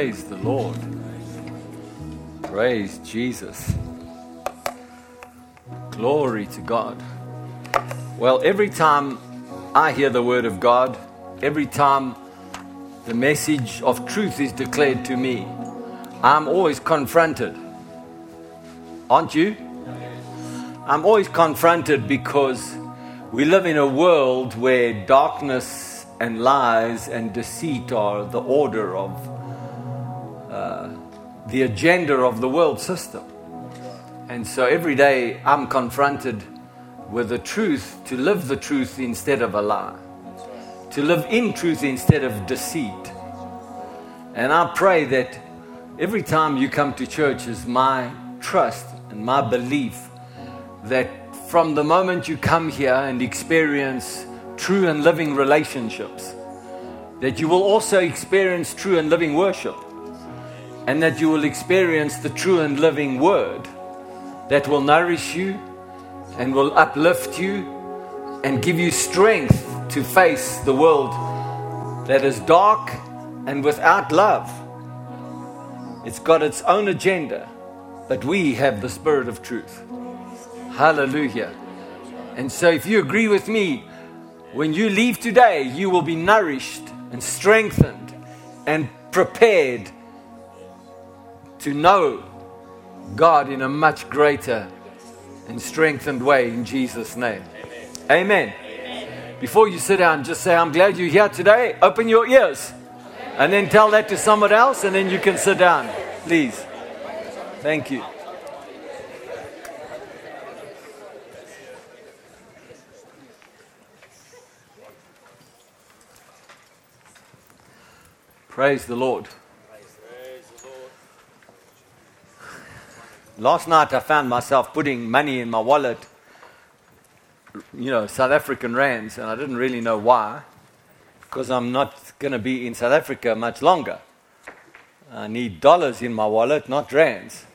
Praise the Lord. Praise Jesus. Glory to God. Well, every time I hear the word of God, every time the message of truth is declared to me, I'm always confronted. Aren't you? I'm always confronted because we live in a world where darkness and lies and deceit are the order of the agenda of the world system. And so every day I'm confronted with the truth to live the truth instead of a lie, to live in truth instead of deceit. And I pray that every time you come to church is my trust and my belief that from the moment you come here and experience true and living relationships, that you will also experience true and living worship, and that you will experience the true and living word that will nourish you and will uplift you and give you strength to face the world that is dark and without love. It's got its own agenda, but we have the spirit of truth. Hallelujah. And so, if you agree with me, when you leave today, you will be nourished and strengthened and prepared to know God in a much greater and strengthened way in Jesus' name. Amen. Amen. Before you sit down, just say, I'm glad you're here today. Open your ears. And then tell that to someone else, and then you can sit down. Please. Thank you. Praise the Lord. Last night I found myself putting money in my wallet, you know, South African rands, and I didn't really know why, because I'm not going to be in South Africa much longer. I need dollars in my wallet, not rands.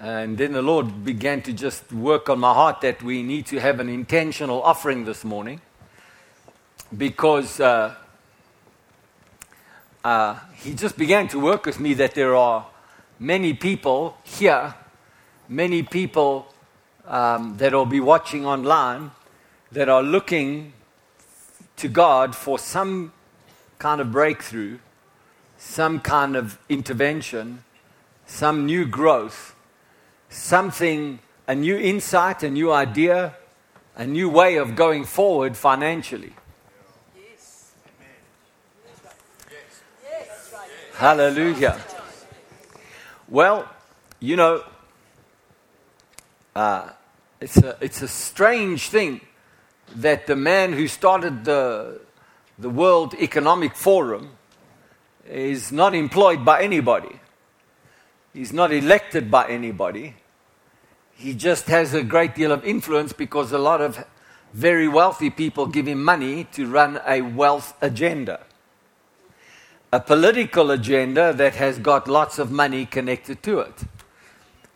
And then the Lord began to just work on my heart that we need to have an intentional offering this morning because uh, uh, He just began to work with me that there are many people here, many people um, that will be watching online that are looking to God for some kind of breakthrough, some kind of intervention, some new growth, something, a new insight, a new idea, a new way of going forward financially. Yes. Yes. Hallelujah. Well, you know, uh, it's, a, it's a strange thing that the man who started the, the World Economic Forum is not employed by anybody. He's not elected by anybody. He just has a great deal of influence because a lot of very wealthy people give him money to run a wealth agenda a political agenda that has got lots of money connected to it.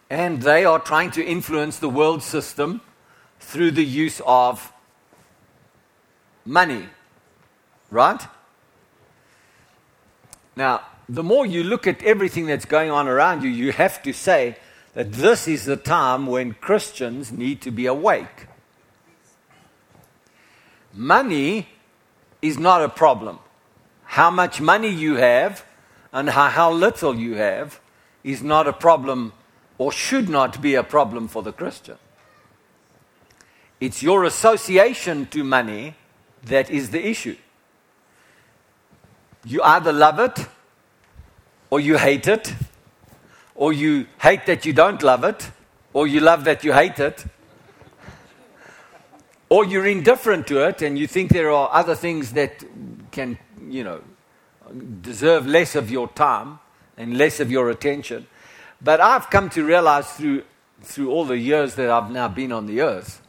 And they are trying to influence the world system through the use of money. Right? Now, the more you look at everything that's going on around you, you have to say that this is the time when Christians need to be awake. Money is not a problem how much money you have and how, how little you have is not a problem or should not be a problem for the Christian. It's your association to money that is the issue. You either love it or you hate it, or you hate that you don't love it, or you love that you hate it, or you're indifferent to it and you think there are other things that can you know, deserve less of your time and less of your attention. But I've come to realize through, through all the years that I've now been on the earth,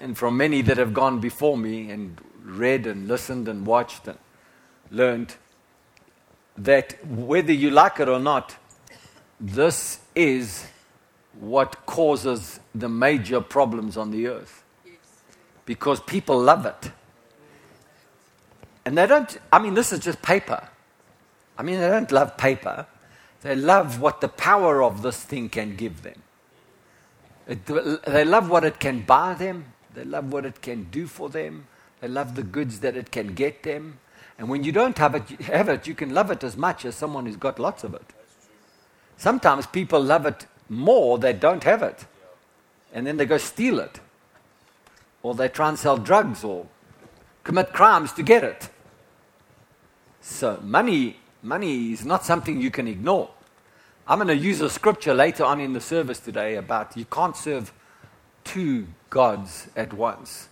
and from many that have gone before me and read and listened and watched and learned, that whether you like it or not, this is what causes the major problems on the earth. Because people love it. And they don't, I mean, this is just paper. I mean, they don't love paper, they love what the power of this thing can give them. It, they love what it can buy them, they love what it can do for them, they love the goods that it can get them. And when you don't have it, have it, you can love it as much as someone who's got lots of it. Sometimes people love it more, they don't have it. And then they go steal it. Or they try and sell drugs or commit crimes to get it. So money, money is not something you can ignore. I'm going to use a scripture later on in the service today about you can't serve two gods at once.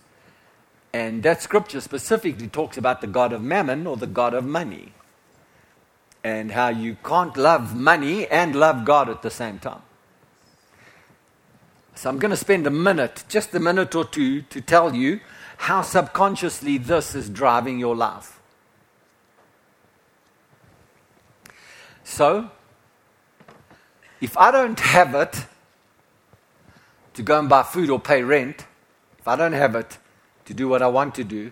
And that scripture specifically talks about the God of mammon or the God of money. And how you can't love money and love God at the same time. So I'm going to spend a minute, just a minute or two, to tell you how subconsciously this is driving your life. So, if I don't have it to go and buy food or pay rent, if I don't have it to do what I want to do,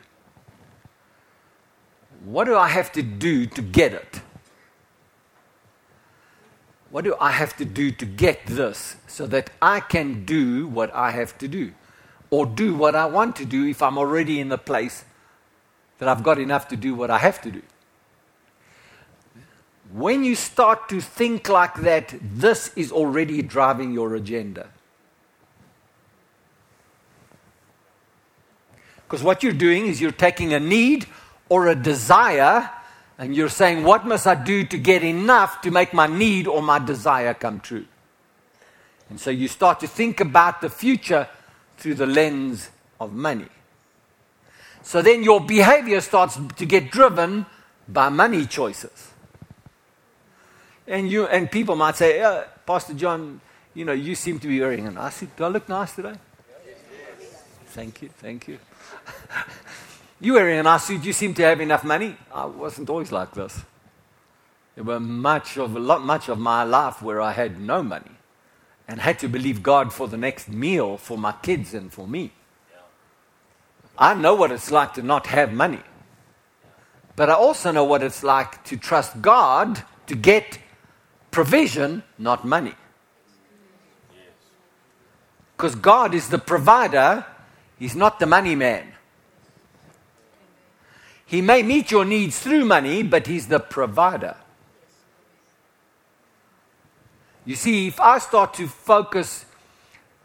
what do I have to do to get it? What do I have to do to get this so that I can do what I have to do? Or do what I want to do if I'm already in the place that I've got enough to do what I have to do? When you start to think like that, this is already driving your agenda. Because what you're doing is you're taking a need or a desire and you're saying, What must I do to get enough to make my need or my desire come true? And so you start to think about the future through the lens of money. So then your behavior starts to get driven by money choices. And, you, and people might say, uh, Pastor John, you know, you seem to be wearing a nice suit. Do I look nice today? Thank you, thank you. you wearing a nice suit, you seem to have enough money. I wasn't always like this. There were much of, a lot, much of my life where I had no money and had to believe God for the next meal for my kids and for me. I know what it's like to not have money. But I also know what it's like to trust God to get provision, not money. Because God is the provider, He's not the money man. He may meet your needs through money, but He's the provider. You see, if I start to focus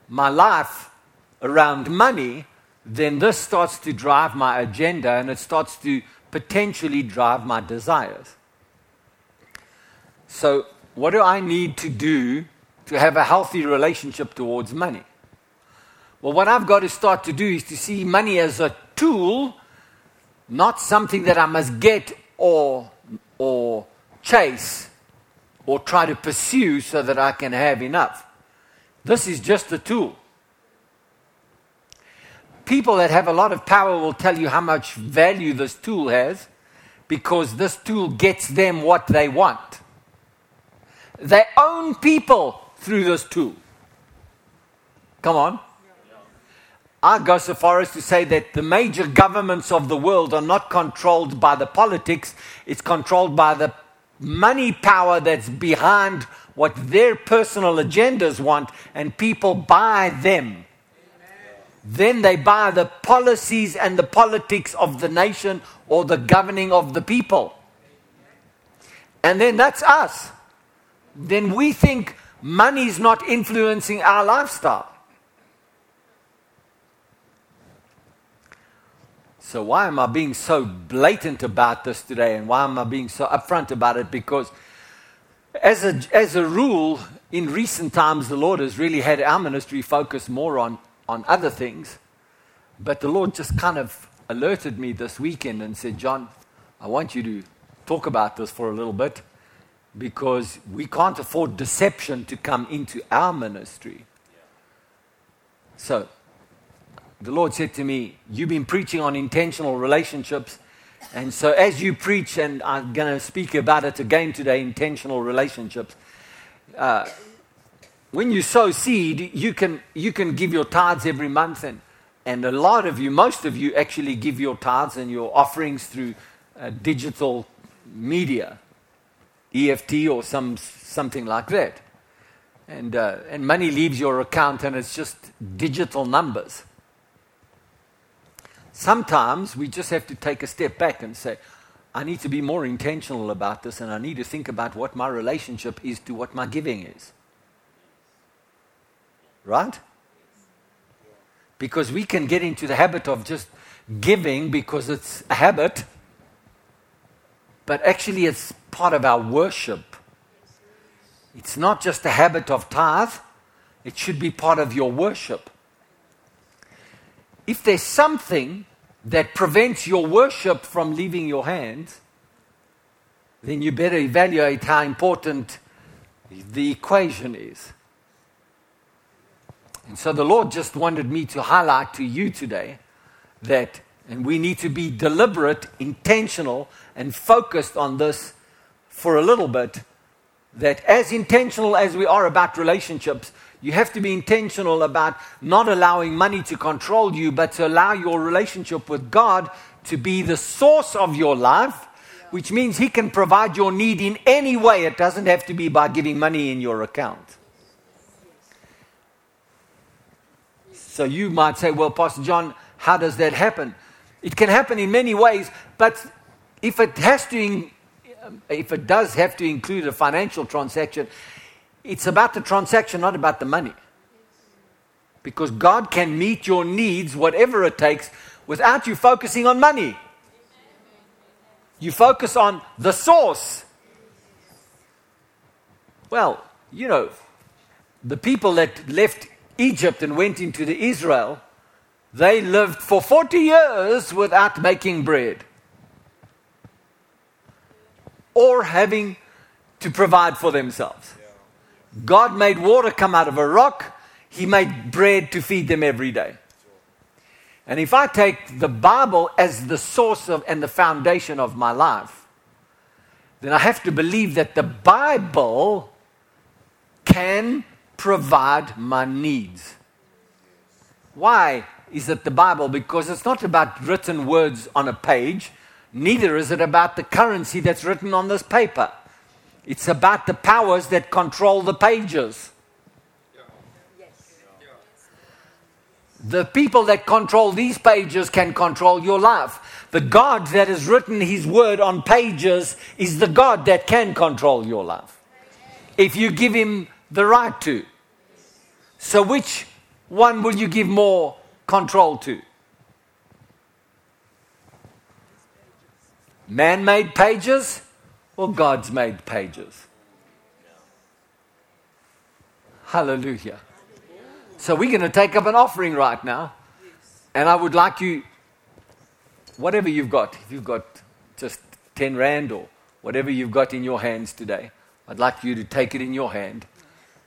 my life around money, then this starts to drive my agenda and it starts to potentially drive my desires. So, what do I need to do to have a healthy relationship towards money? Well, what I've got to start to do is to see money as a tool not something that I must get or, or chase or try to pursue so that I can have enough. This is just a tool. People that have a lot of power will tell you how much value this tool has because this tool gets them what they want. They own people through this tool. Come on. I go so far as to say that the major governments of the world are not controlled by the politics, it's controlled by the money power that's behind what their personal agendas want, and people buy them. Then they buy the policies and the politics of the nation or the governing of the people. And then that's us. Then we think money's not influencing our lifestyle. So, why am I being so blatant about this today and why am I being so upfront about it? Because, as a, as a rule, in recent times, the Lord has really had our ministry focus more on, on other things. But the Lord just kind of alerted me this weekend and said, John, I want you to talk about this for a little bit because we can't afford deception to come into our ministry. So, the Lord said to me, You've been preaching on intentional relationships. And so, as you preach, and I'm going to speak about it again today intentional relationships. Uh, when you sow seed, you can, you can give your tithes every month. And, and a lot of you, most of you, actually give your tithes and your offerings through uh, digital media. EFT or some, something like that. And, uh, and money leaves your account and it's just digital numbers. Sometimes we just have to take a step back and say, I need to be more intentional about this and I need to think about what my relationship is to what my giving is. Right? Because we can get into the habit of just giving because it's a habit, but actually it's part of our worship. It's not just a habit of tithe, it should be part of your worship. If there's something that prevents your worship from leaving your hands, then you better evaluate how important the equation is. And so the Lord just wanted me to highlight to you today that, and we need to be deliberate, intentional, and focused on this for a little bit. That as intentional as we are about relationships, you have to be intentional about not allowing money to control you, but to allow your relationship with God to be the source of your life, which means He can provide your need in any way. It doesn't have to be by giving money in your account. So you might say, well, Pastor John, how does that happen? It can happen in many ways, but if it has to, if it does have to include a financial transaction, it's about the transaction, not about the money. Because God can meet your needs, whatever it takes, without you focusing on money. You focus on the source. Well, you know, the people that left Egypt and went into the Israel, they lived for 40 years without making bread or having to provide for themselves. God made water come out of a rock, He made bread to feed them every day. And if I take the Bible as the source of and the foundation of my life, then I have to believe that the Bible can provide my needs. Why is it the Bible? Because it's not about written words on a page, neither is it about the currency that's written on this paper. It's about the powers that control the pages. The people that control these pages can control your life. The God that has written His word on pages is the God that can control your life. If you give Him the right to. So, which one will you give more control to? Man made pages or God's made pages? Hallelujah. So, we're going to take up an offering right now. And I would like you, whatever you've got, if you've got just 10 Rand or whatever you've got in your hands today, I'd like you to take it in your hand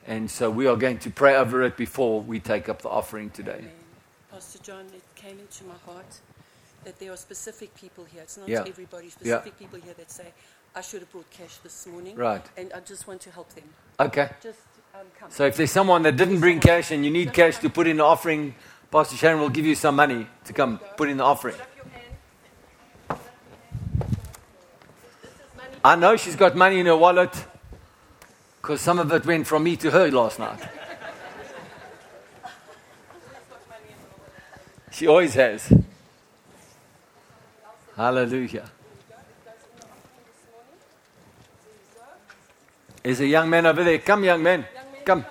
and so we are going to pray over it before we take up the offering today. Amen. Pastor John, it came into my heart that there are specific people here. It's not yeah. everybody, specific yeah. people here that say, I should have brought cash this morning. Right. And I just want to help them. Okay. Just um, come. So if there's someone that didn't bring cash and you need cash to put in the offering, Pastor Sharon will give you some money to come put in the offering. I know she's got money in her wallet. Because some of it went from me to her last night. She always has. Hallelujah. Is a young man over there. Come, young man. Come.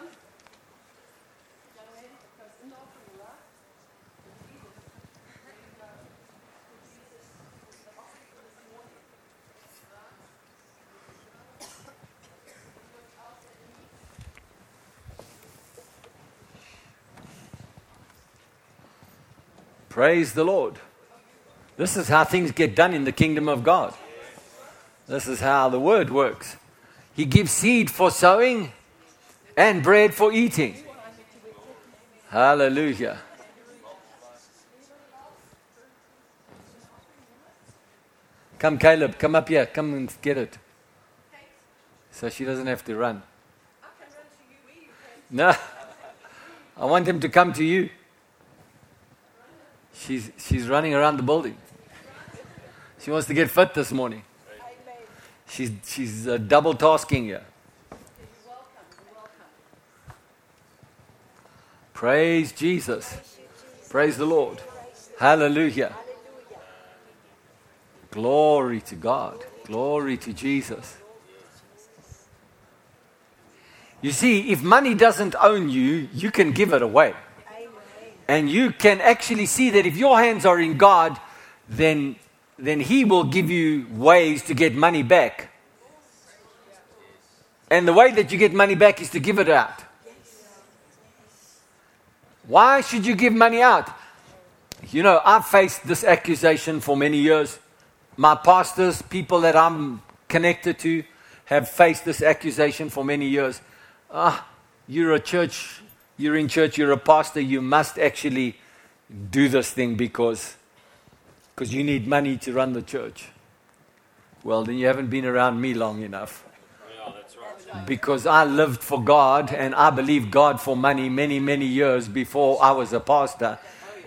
Praise the Lord. This is how things get done in the kingdom of God. This is how the word works. He gives seed for sowing and bread for eating. Hallelujah. Come, Caleb, come up here. Come and get it. So she doesn't have to run. No. I want him to come to you. She's, she's running around the building. She wants to get fit this morning. She's, she's uh, double tasking you. Praise Jesus. Praise the Lord. Hallelujah. Glory to God. Glory to Jesus. You see, if money doesn't own you, you can give it away. And you can actually see that if your hands are in God, then, then He will give you ways to get money back. And the way that you get money back is to give it out. Why should you give money out? You know, I've faced this accusation for many years. My pastors, people that I'm connected to, have faced this accusation for many years. Ah, you're a church, you're in church, you're a pastor, you must actually do this thing because because you need money to run the church. Well, then you haven't been around me long enough. Because I lived for God and I believed God for money many, many years before I was a pastor.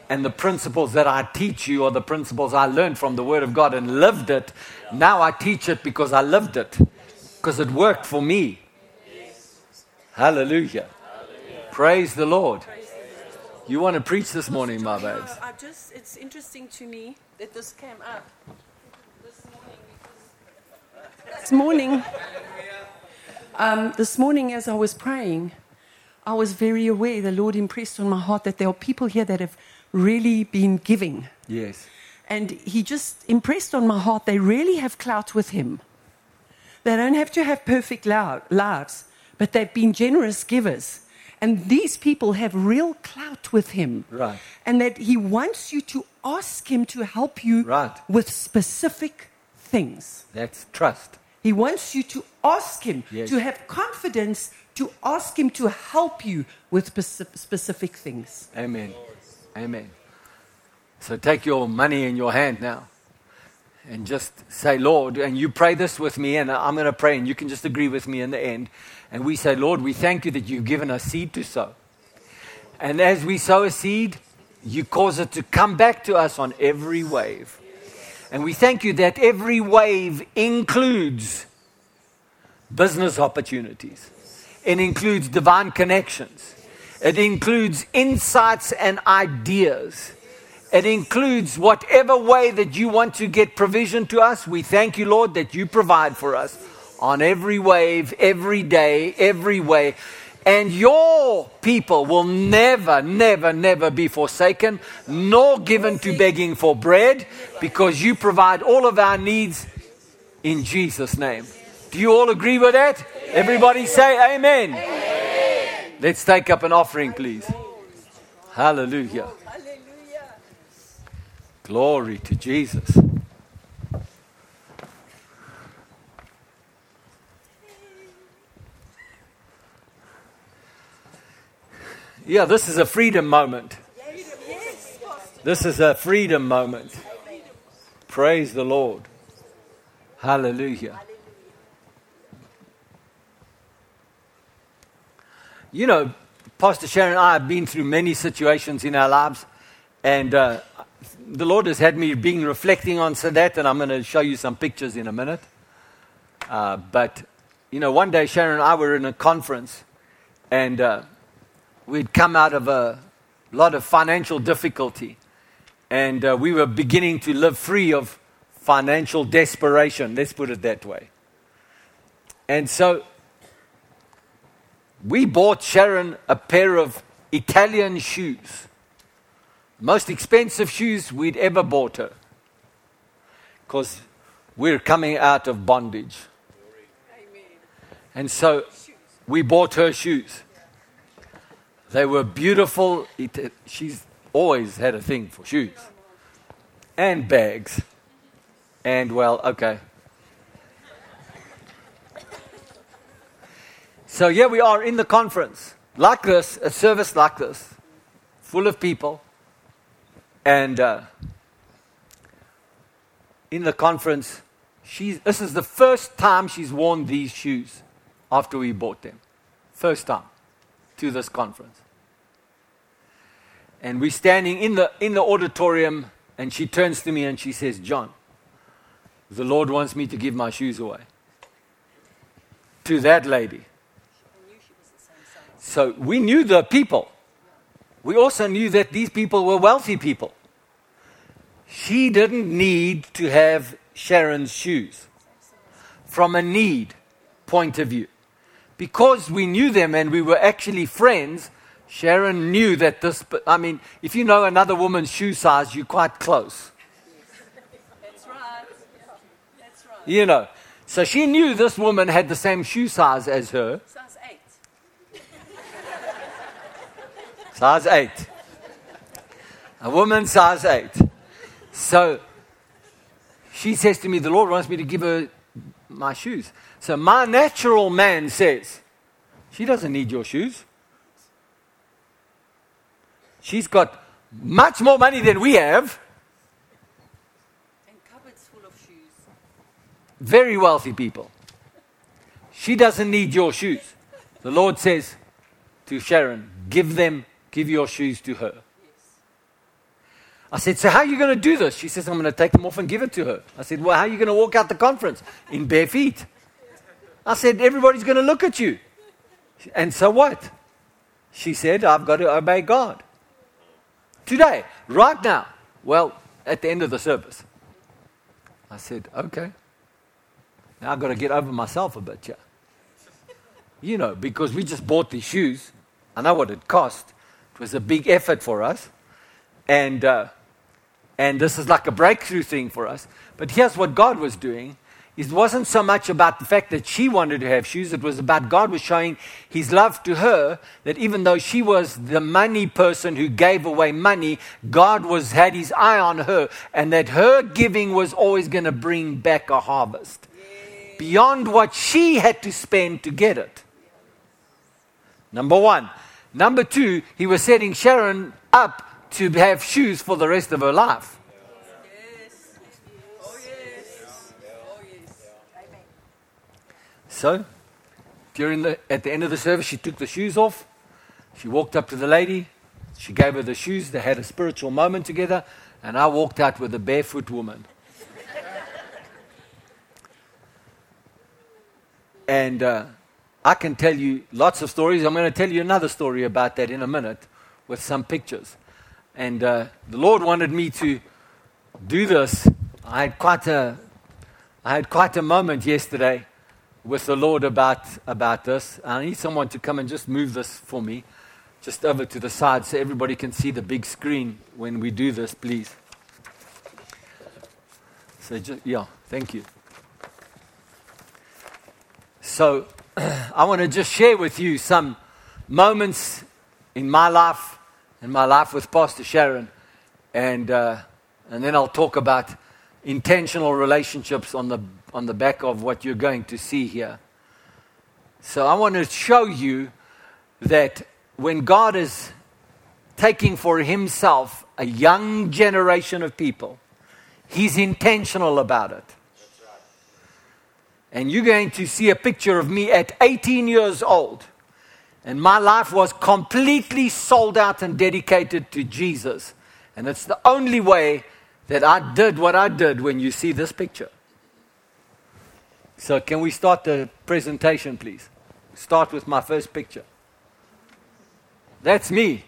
And the principles that I teach you are the principles I learned from the Word of God and lived it. Now I teach it because I lived it, because it worked for me. Hallelujah. Praise the Lord. You want to preach this morning, my babes? I just, it's interesting to me that this came up this morning. This morning, um, this morning as I was praying, I was very aware, the Lord impressed on my heart that there are people here that have really been giving. Yes. And He just impressed on my heart they really have clout with Him. They don't have to have perfect lives, but they've been generous givers. And these people have real clout with him. Right. And that he wants you to ask him to help you right. with specific things. That's trust. He wants you to ask him, yes. to have confidence, to ask him to help you with specific things. Amen. Amen. So take your money in your hand now and just say, Lord, and you pray this with me, and I'm going to pray, and you can just agree with me in the end. And we say, Lord, we thank you that you've given us seed to sow. And as we sow a seed, you cause it to come back to us on every wave. And we thank you that every wave includes business opportunities, it includes divine connections, it includes insights and ideas. It includes whatever way that you want to get provision to us. We thank you, Lord, that you provide for us on every wave, every day, every way. And your people will never, never, never be forsaken, nor given to begging for bread, because you provide all of our needs in Jesus' name. Do you all agree with that? Everybody say amen. amen. Let's take up an offering, please. Hallelujah. Hallelujah. Glory to Jesus. Yeah, this is a freedom moment. This is a freedom moment. Praise the Lord. Hallelujah. You know, Pastor Sharon and I have been through many situations in our lives, and uh, the Lord has had me being reflecting on that, and I'm going to show you some pictures in a minute. Uh, but, you know, one day Sharon and I were in a conference, and uh, we'd come out of a lot of financial difficulty and uh, we were beginning to live free of financial desperation, let's put it that way. And so we bought Sharon a pair of Italian shoes, most expensive shoes we'd ever bought her, because we're coming out of bondage. And so we bought her shoes. They were beautiful. It, uh, she's always had a thing for shoes and bags. And, well, okay. So, here we are in the conference, like this, a service like this, full of people. And uh, in the conference, she's, this is the first time she's worn these shoes after we bought them. First time to this conference and we're standing in the, in the auditorium, and she turns to me and she says, John, the Lord wants me to give my shoes away. to that lady. So we knew the people. We also knew that these people were wealthy people. She didn't need to have Sharon's shoes from a need point of view. Because we knew them and we were actually friends, Sharon knew that this, I mean, if you know another woman's shoe size, you're quite close. That's right. That's right. You know. So she knew this woman had the same shoe size as her. Size Size 8. A woman size 8. So she says to me, The Lord wants me to give her my shoes. So my natural man says, She doesn't need your shoes. She's got much more money than we have. And cupboards full of shoes. Very wealthy people. She doesn't need your shoes. The Lord says to Sharon, Give them, give your shoes to her. I said, So how are you going to do this? She says, I'm going to take them off and give it to her. I said, Well, how are you going to walk out the conference? In bare feet. I said, Everybody's going to look at you. And so what? She said, I've got to obey God. Today, right now. Well, at the end of the service. I said, Okay. Now I've got to get over myself a bit, yeah. You know, because we just bought these shoes. I know what it cost. Was a big effort for us. And, uh, and this is like a breakthrough thing for us. But here's what God was doing. It wasn't so much about the fact that she wanted to have shoes. It was about God was showing his love to her that even though she was the money person who gave away money, God was had his eye on her and that her giving was always going to bring back a harvest beyond what she had to spend to get it. Number one. Number two, he was setting Sharon up to have shoes for the rest of her life. Yes. Yes. Oh, yes. So, during the, at the end of the service, she took the shoes off. She walked up to the lady. She gave her the shoes. They had a spiritual moment together. And I walked out with a barefoot woman. and uh, I can tell you lots of stories. I'm going to tell you another story about that in a minute with some pictures. And uh, the Lord wanted me to do this. I had quite a, I had quite a moment yesterday with the Lord about, about this. I need someone to come and just move this for me, just over to the side so everybody can see the big screen when we do this, please. So, just, yeah, thank you. So, I want to just share with you some moments in my life and my life with Pastor Sharon, and uh, and then I'll talk about intentional relationships on the on the back of what you're going to see here. So I want to show you that when God is taking for Himself a young generation of people, He's intentional about it. And you're going to see a picture of me at 18 years old. And my life was completely sold out and dedicated to Jesus. And it's the only way that I did what I did when you see this picture. So, can we start the presentation, please? Start with my first picture. That's me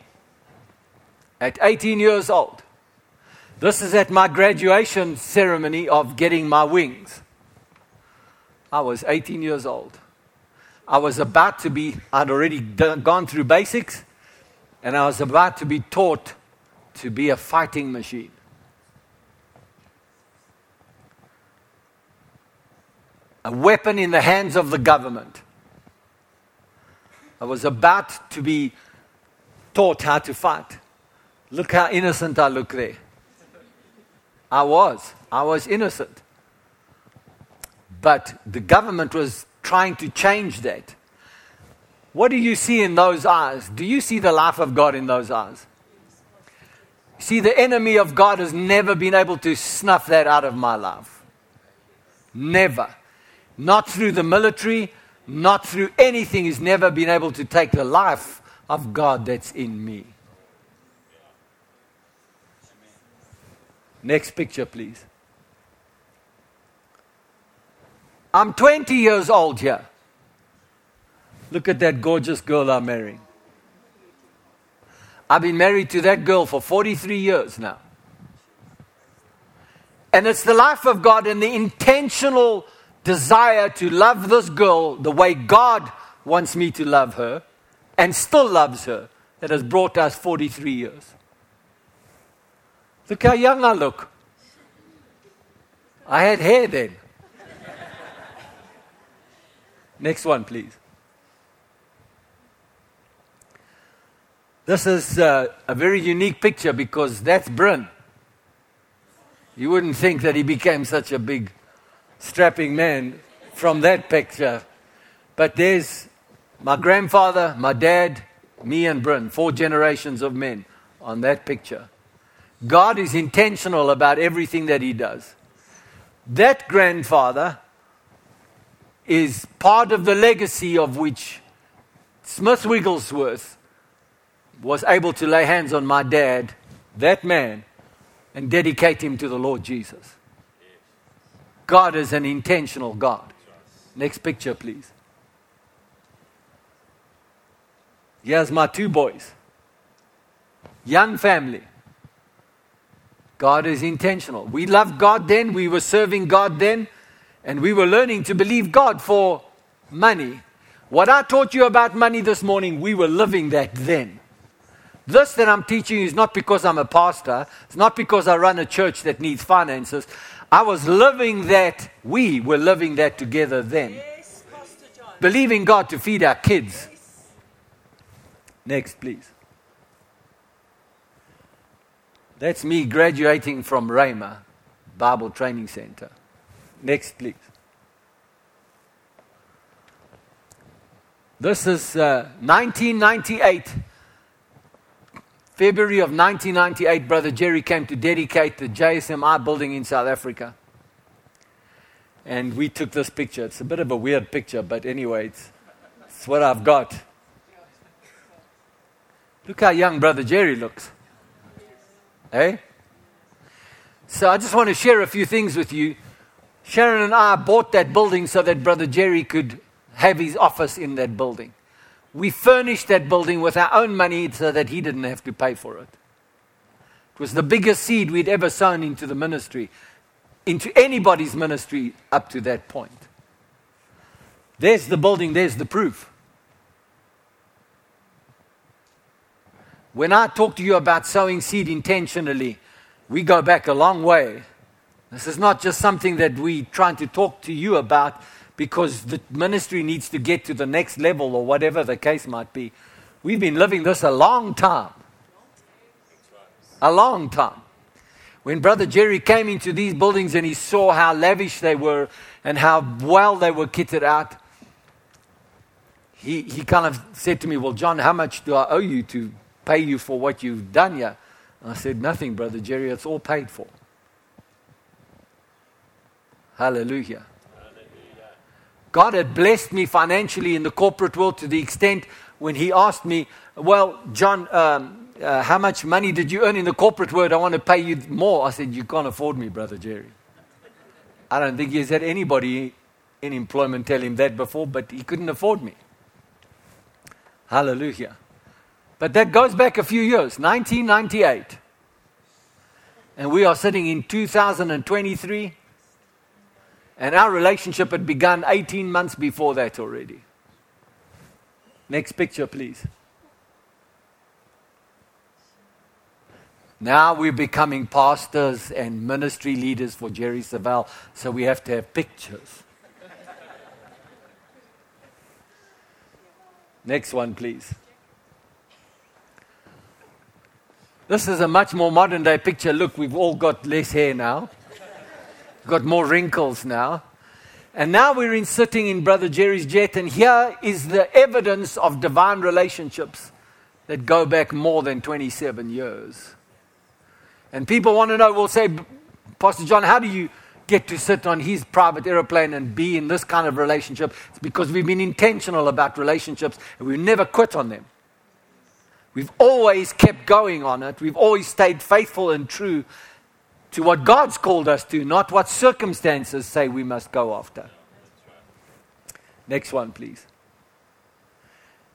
at 18 years old. This is at my graduation ceremony of getting my wings. I was 18 years old. I was about to be, I'd already done, gone through basics, and I was about to be taught to be a fighting machine. A weapon in the hands of the government. I was about to be taught how to fight. Look how innocent I look there. I was. I was innocent. But the government was trying to change that. What do you see in those eyes? Do you see the life of God in those eyes? See, the enemy of God has never been able to snuff that out of my life. Never. Not through the military, not through anything. He's never been able to take the life of God that's in me. Next picture, please. I'm 20 years old here. Look at that gorgeous girl I'm marrying. I've been married to that girl for 43 years now. And it's the life of God and the intentional desire to love this girl the way God wants me to love her and still loves her that has brought us 43 years. Look how young I look. I had hair then. Next one, please. This is uh, a very unique picture because that's Bryn. You wouldn't think that he became such a big, strapping man from that picture. But there's my grandfather, my dad, me, and Bryn, four generations of men on that picture. God is intentional about everything that he does. That grandfather is part of the legacy of which Smith Wigglesworth was able to lay hands on my dad, that man, and dedicate him to the Lord Jesus. God is an intentional God. Next picture, please. Here's my two boys. Young family. God is intentional. We loved God then, we were serving God then, and we were learning to believe God for money. What I taught you about money this morning, we were living that then. This that I'm teaching you is not because I'm a pastor, it's not because I run a church that needs finances. I was living that, we were living that together then. Yes, Believing God to feed our kids. Next, please. That's me graduating from Rhema Bible Training Center. Next, please. This is uh, 1998. February of 1998, Brother Jerry came to dedicate the JSMI building in South Africa. And we took this picture. It's a bit of a weird picture, but anyway, it's, it's what I've got. Look how young Brother Jerry looks. Hey? So I just want to share a few things with you. Sharon and I bought that building so that Brother Jerry could have his office in that building. We furnished that building with our own money so that he didn't have to pay for it. It was the biggest seed we'd ever sown into the ministry, into anybody's ministry up to that point. There's the building, there's the proof. When I talk to you about sowing seed intentionally, we go back a long way. This is not just something that we're trying to talk to you about because the ministry needs to get to the next level or whatever the case might be. We've been living this a long time. A long time. When Brother Jerry came into these buildings and he saw how lavish they were and how well they were kitted out, he, he kind of said to me, Well, John, how much do I owe you to pay you for what you've done here? And I said, Nothing, Brother Jerry, it's all paid for. Hallelujah. God had blessed me financially in the corporate world to the extent when He asked me, Well, John, um, uh, how much money did you earn in the corporate world? I want to pay you more. I said, You can't afford me, Brother Jerry. I don't think he's had anybody in employment tell him that before, but he couldn't afford me. Hallelujah. But that goes back a few years, 1998. And we are sitting in 2023. And our relationship had begun 18 months before that already. Next picture, please. Now we're becoming pastors and ministry leaders for Jerry Savelle, so we have to have pictures. Next one, please. This is a much more modern day picture. Look, we've all got less hair now, got more wrinkles now. And now we're in sitting in Brother Jerry's jet, and here is the evidence of divine relationships that go back more than 27 years. And people want to know, will say, Pastor John, how do you get to sit on his private aeroplane and be in this kind of relationship? It's because we've been intentional about relationships and we've never quit on them. We've always kept going on it. We've always stayed faithful and true to what God's called us to, not what circumstances say we must go after. Next one, please.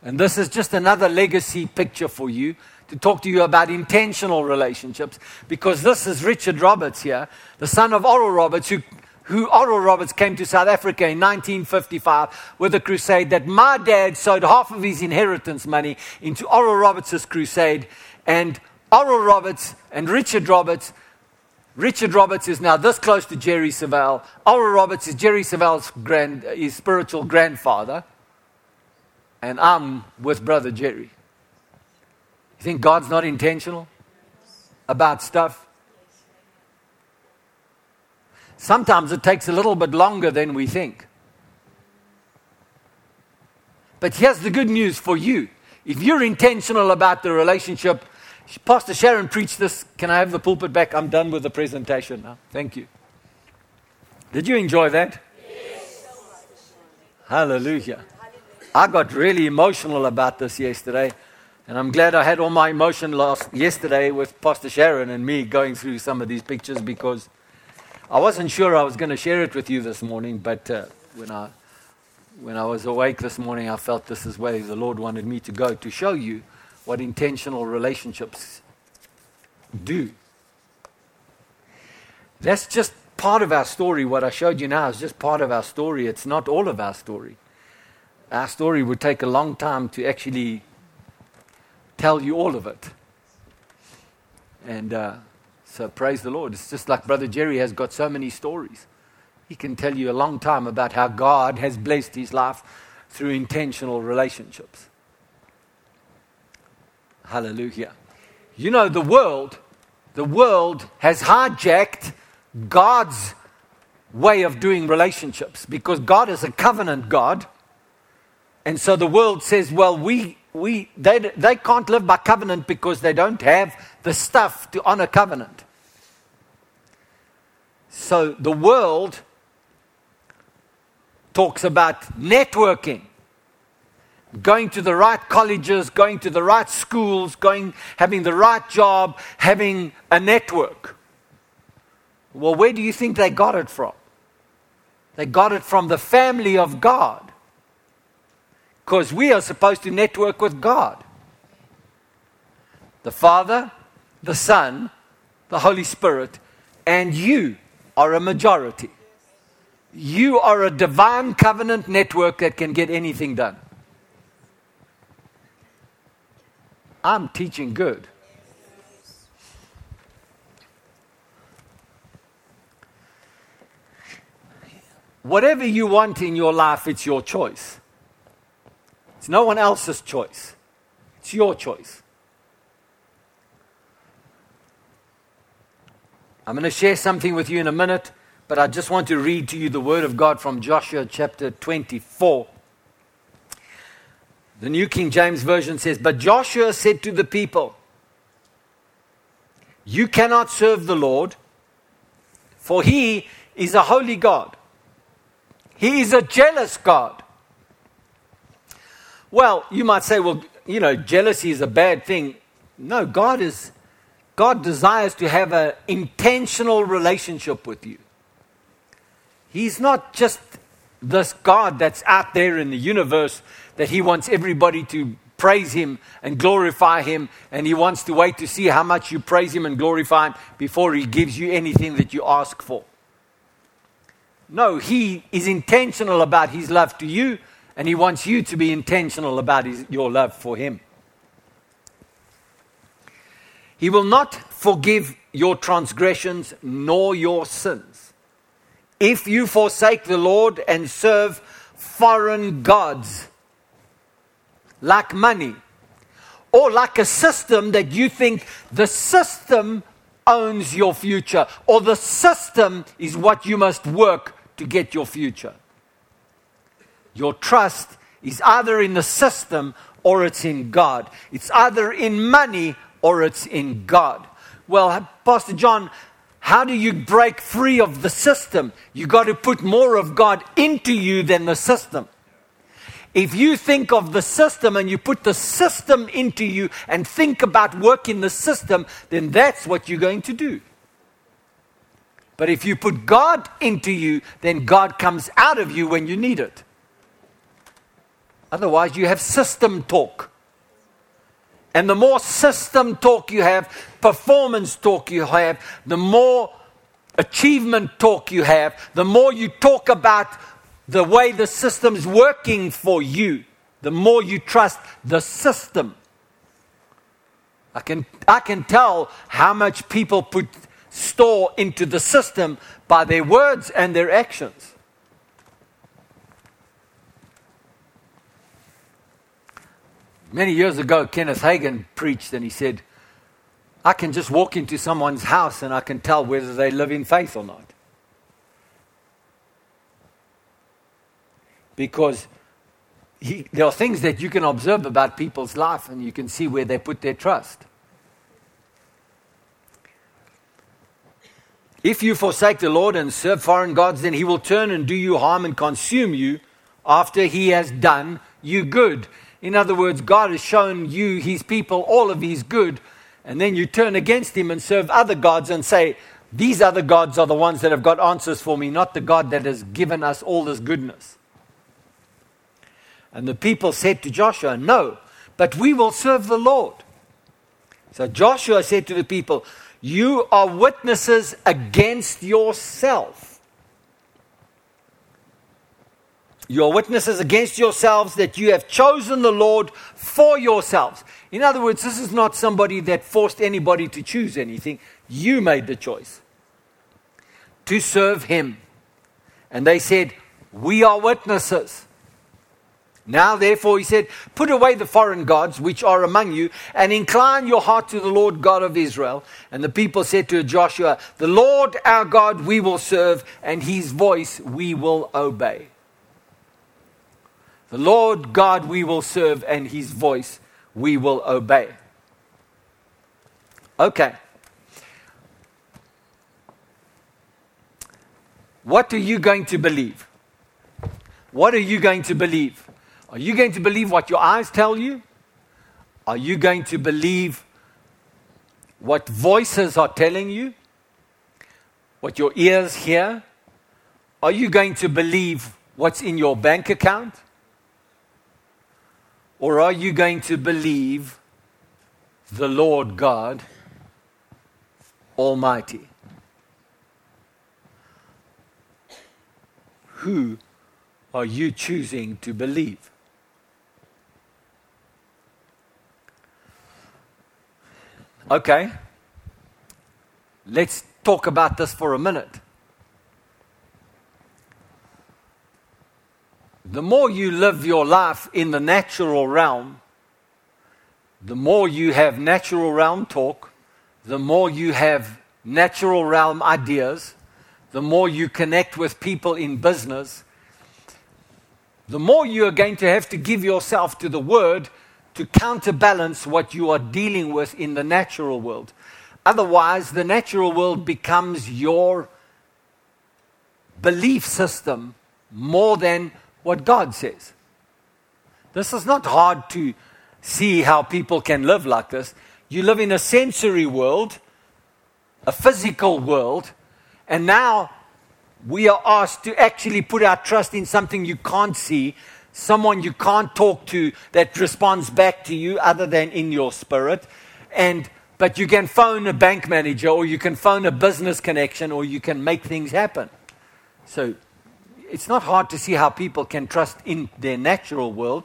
And this is just another legacy picture for you to talk to you about intentional relationships because this is Richard Roberts here, the son of Oral Roberts, who, who Oral Roberts came to South Africa in 1955 with a crusade that my dad sowed half of his inheritance money into Oral Roberts' crusade. And Oral Roberts and Richard Roberts Richard Roberts is now this close to Jerry Savelle. Oral Roberts is Jerry Savelle's grand, his spiritual grandfather. And I'm with Brother Jerry. You think God's not intentional about stuff? Sometimes it takes a little bit longer than we think. But here's the good news for you. If you're intentional about the relationship, Pastor Sharon preached this. Can I have the pulpit back? I'm done with the presentation now. Thank you. Did you enjoy that? Yes. Hallelujah. I got really emotional about this yesterday, and I'm glad I had all my emotion last yesterday with Pastor Sharon and me going through some of these pictures because I wasn't sure I was going to share it with you this morning, but uh, when I when I was awake this morning, I felt this is where the Lord wanted me to go to show you what intentional relationships do. That's just part of our story. What I showed you now is just part of our story. It's not all of our story. Our story would take a long time to actually tell you all of it. And uh, so praise the Lord. It's just like Brother Jerry has got so many stories. He can tell you a long time about how God has blessed his life through intentional relationships. Hallelujah. You know, the world, the world has hijacked God's way of doing relationships because God is a covenant God. And so the world says, well, we, we, they, they can't live by covenant because they don't have the stuff to honor covenant. So the world talks about networking going to the right colleges, going to the right schools, going, having the right job, having a network. Well, where do you think they got it from? They got it from the family of God. Because we are supposed to network with God. The Father, the Son, the Holy Spirit, and you are a majority. You are a divine covenant network that can get anything done. I'm teaching good. Whatever you want in your life, it's your choice. It's no one else's choice. It's your choice. I'm going to share something with you in a minute, but I just want to read to you the word of God from Joshua chapter 24. The New King James Version says, But Joshua said to the people, You cannot serve the Lord, for he is a holy God. He is a jealous God. Well, you might say, well, you know, jealousy is a bad thing. No, God is God desires to have an intentional relationship with you. He's not just this God that's out there in the universe that he wants everybody to praise him and glorify him, and he wants to wait to see how much you praise him and glorify him before he gives you anything that you ask for. No, he is intentional about his love to you, and he wants you to be intentional about his, your love for him. He will not forgive your transgressions nor your sins. If you forsake the Lord and serve foreign gods, like money or like a system that you think the system owns your future or the system is what you must work to get your future. Your trust is either in the system or it's in God. It's either in money or it's in God. Well, Pastor John, how do you break free of the system? You got to put more of God into you than the system. If you think of the system and you put the system into you and think about working the system, then that's what you're going to do. But if you put God into you, then God comes out of you when you need it. Otherwise, you have system talk. And the more system talk you have, performance talk you have, the more achievement talk you have, the more you talk about the way the system's working for you, the more you trust the system. I can, I can tell how much people put store into the system by their words and their actions. Many years ago, Kenneth Hagin preached and he said, I can just walk into someone's house and I can tell whether they live in faith or not. Because he, there are things that you can observe about people's life and you can see where they put their trust. If you forsake the Lord and serve foreign gods, then he will turn and do you harm and consume you after he has done you good. In other words, God has shown you, his people, all of his good, and then you turn against him and serve other gods and say, These other gods are the ones that have got answers for me, not the God that has given us all this goodness. And the people said to Joshua, No, but we will serve the Lord. So Joshua said to the people, You are witnesses against yourself You are witnesses against yourselves that you have chosen the Lord for yourselves. In other words, this is not somebody that forced anybody to choose anything. You made the choice to serve Him. And they said, We are witnesses. Now, therefore, he said, Put away the foreign gods which are among you, and incline your heart to the Lord God of Israel. And the people said to Joshua, The Lord our God we will serve, and his voice we will obey. The Lord God we will serve, and his voice we will obey. Okay. What are you going to believe? What are you going to believe? Are you going to believe what your eyes tell you? Are you going to believe what voices are telling you? What your ears hear? Are you going to believe what's in your bank account? Or are you going to believe the Lord God Almighty? Who are you choosing to believe? Okay, let's talk about this for a minute. the more you live your life in the natural realm, the more you have natural realm talk, the more you have natural realm ideas, the more you connect with people in business, the more you are going to have to give yourself to the Word to counterbalance what you are dealing with in the natural world. Otherwise, the natural world becomes your belief system more than what God says. This is not hard to see how people can live like this. You live in a sensory world, a physical world, and now we are asked to actually put our trust in something you can't see, someone you can't talk to that responds back to you other than in your spirit. And but you can phone a bank manager or you can phone a business connection or you can make things happen. So it's not hard to see how people can trust in their natural world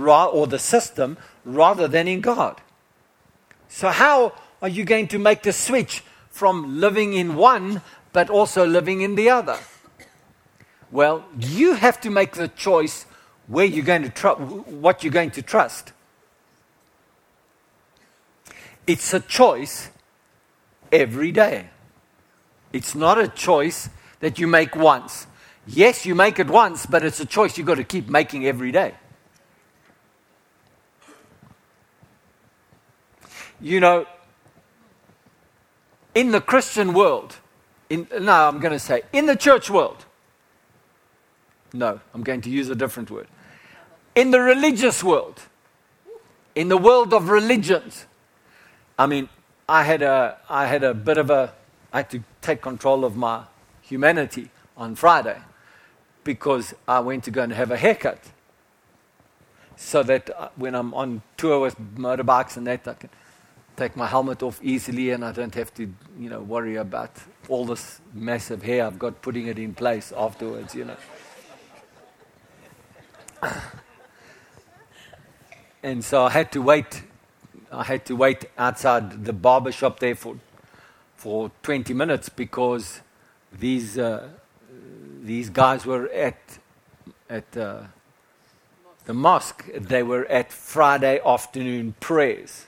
or the system rather than in God. So, how are you going to make the switch from living in one but also living in the other? Well, you have to make the choice where you're going to tr- what you're going to trust. It's a choice every day. It's not a choice that you make once. Yes, you make it once, but it's a choice you've got to keep making every day. You know, in the Christian world, in, no, I'm going to say, in the church world, no, I'm going to use a different word. In the religious world, in the world of religions, I mean, I had a, I had a bit of a, I had to take control of my humanity on Friday because I went to go and have a haircut. so that uh, when I'm on tour with motorbikes and that, I can take my helmet off easily and I don't have to, you know, worry about all this massive hair I've got putting it in place afterwards, you know. And so I had to wait. I had to wait outside the barber shop there for for 20 minutes because these uh, these guys were at at uh, the mosque. They were at Friday afternoon prayers.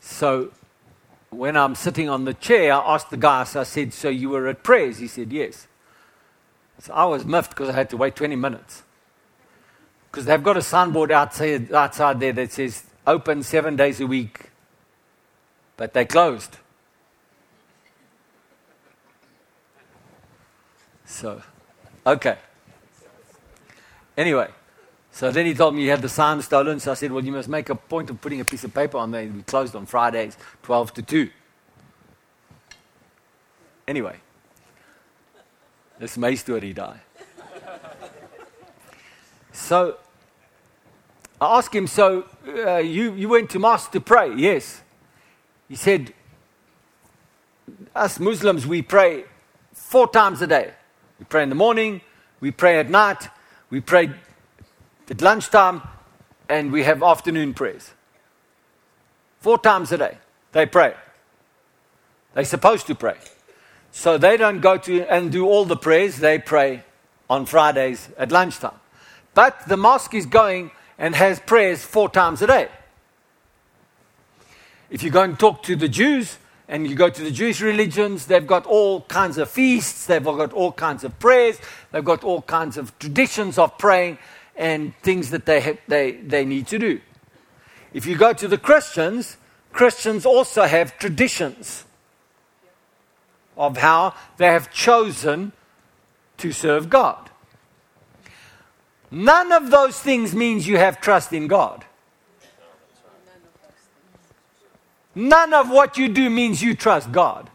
So when I'm sitting on the chair, I asked the guy, so I said, So you were at prayers? He said, Yes. So I was miffed because I had to wait 20 minutes. Because they've got a signboard outside, outside there that says open seven days a week, but they closed. So, okay. Anyway, so then he told me he had the sign stolen. So I said, Well, you must make a point of putting a piece of paper on there. We closed on Fridays, 12 to 2. Anyway, this my story die. So I asked him, So uh, you, you went to mosque to pray? Yes. He said, Us Muslims, we pray four times a day. We pray in the morning, we pray at night, we pray at lunchtime, and we have afternoon prayers. Four times a day, they pray. They're supposed to pray. So they don't go to and do all the prayers, they pray on Fridays at lunchtime. But the mosque is going and has prayers four times a day. If you go and talk to the Jews, and you go to the Jewish religions, they've got all kinds of feasts, they've got all kinds of prayers, they've got all kinds of traditions of praying and things that they, have, they, they need to do. If you go to the Christians, Christians also have traditions of how they have chosen to serve God. None of those things means you have trust in God. None of what you do means you trust God.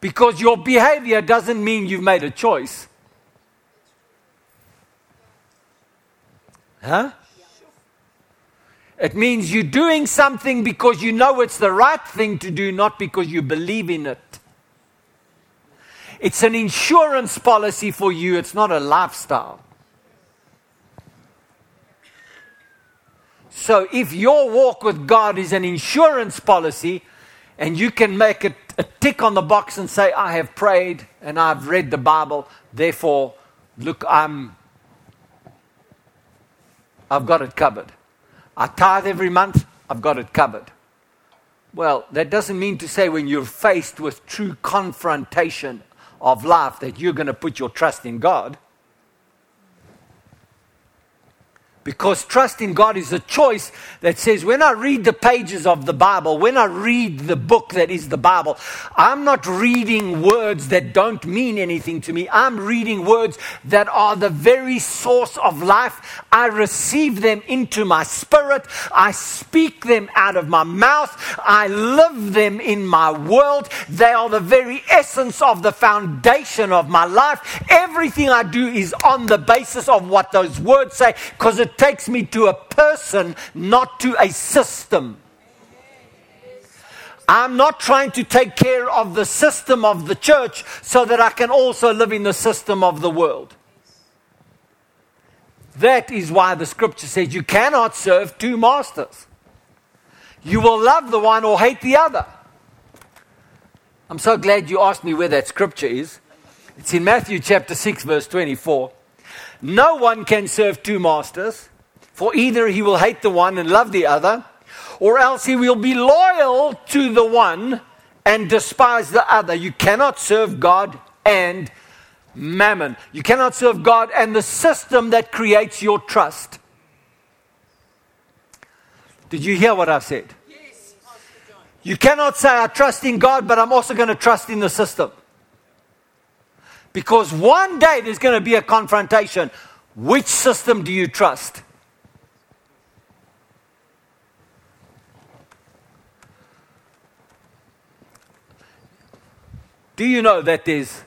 Because your behavior doesn't mean you've made a choice. Huh? It means you're doing something because you know it's the right thing to do, not because you believe in it. It's an insurance policy for you, it's not a lifestyle. So if your walk with God is an insurance policy, and you can make it a tick on the box and say, I have prayed and I've read the Bible, therefore, look, I'm I've got it covered. I tithe every month, I've got it covered. Well, that doesn't mean to say when you're faced with true confrontation of life that you're going to put your trust in God. Because trust in God is a choice that says, when I read the pages of the Bible, when I read the book that is the Bible, I'm not reading words that don't mean anything to me. I'm reading words that are the very source of life. I receive them into my spirit. I speak them out of my mouth. I live them in my world. They are the very essence of the foundation of my life. Everything I do is on the basis of what those words say because it takes me to a person, not to a system. I'm not trying to take care of the system of the church so that I can also live in the system of the world. That is why the scripture says you cannot serve two masters. You will love the one or hate the other. I'm so glad you asked me where that scripture is. It's in Matthew chapter 6, verse 24. No one can serve two masters, for either he will hate the one and love the other, or else he will be loyal to the one and despise the other. You cannot serve God and mammon. You cannot serve God and the system that creates your trust. Did you hear what I said? Yes, you cannot say, I trust in God, but I'm also going to trust in the system. Because one day there's going to be a confrontation. Which system do you trust? Do you know that there's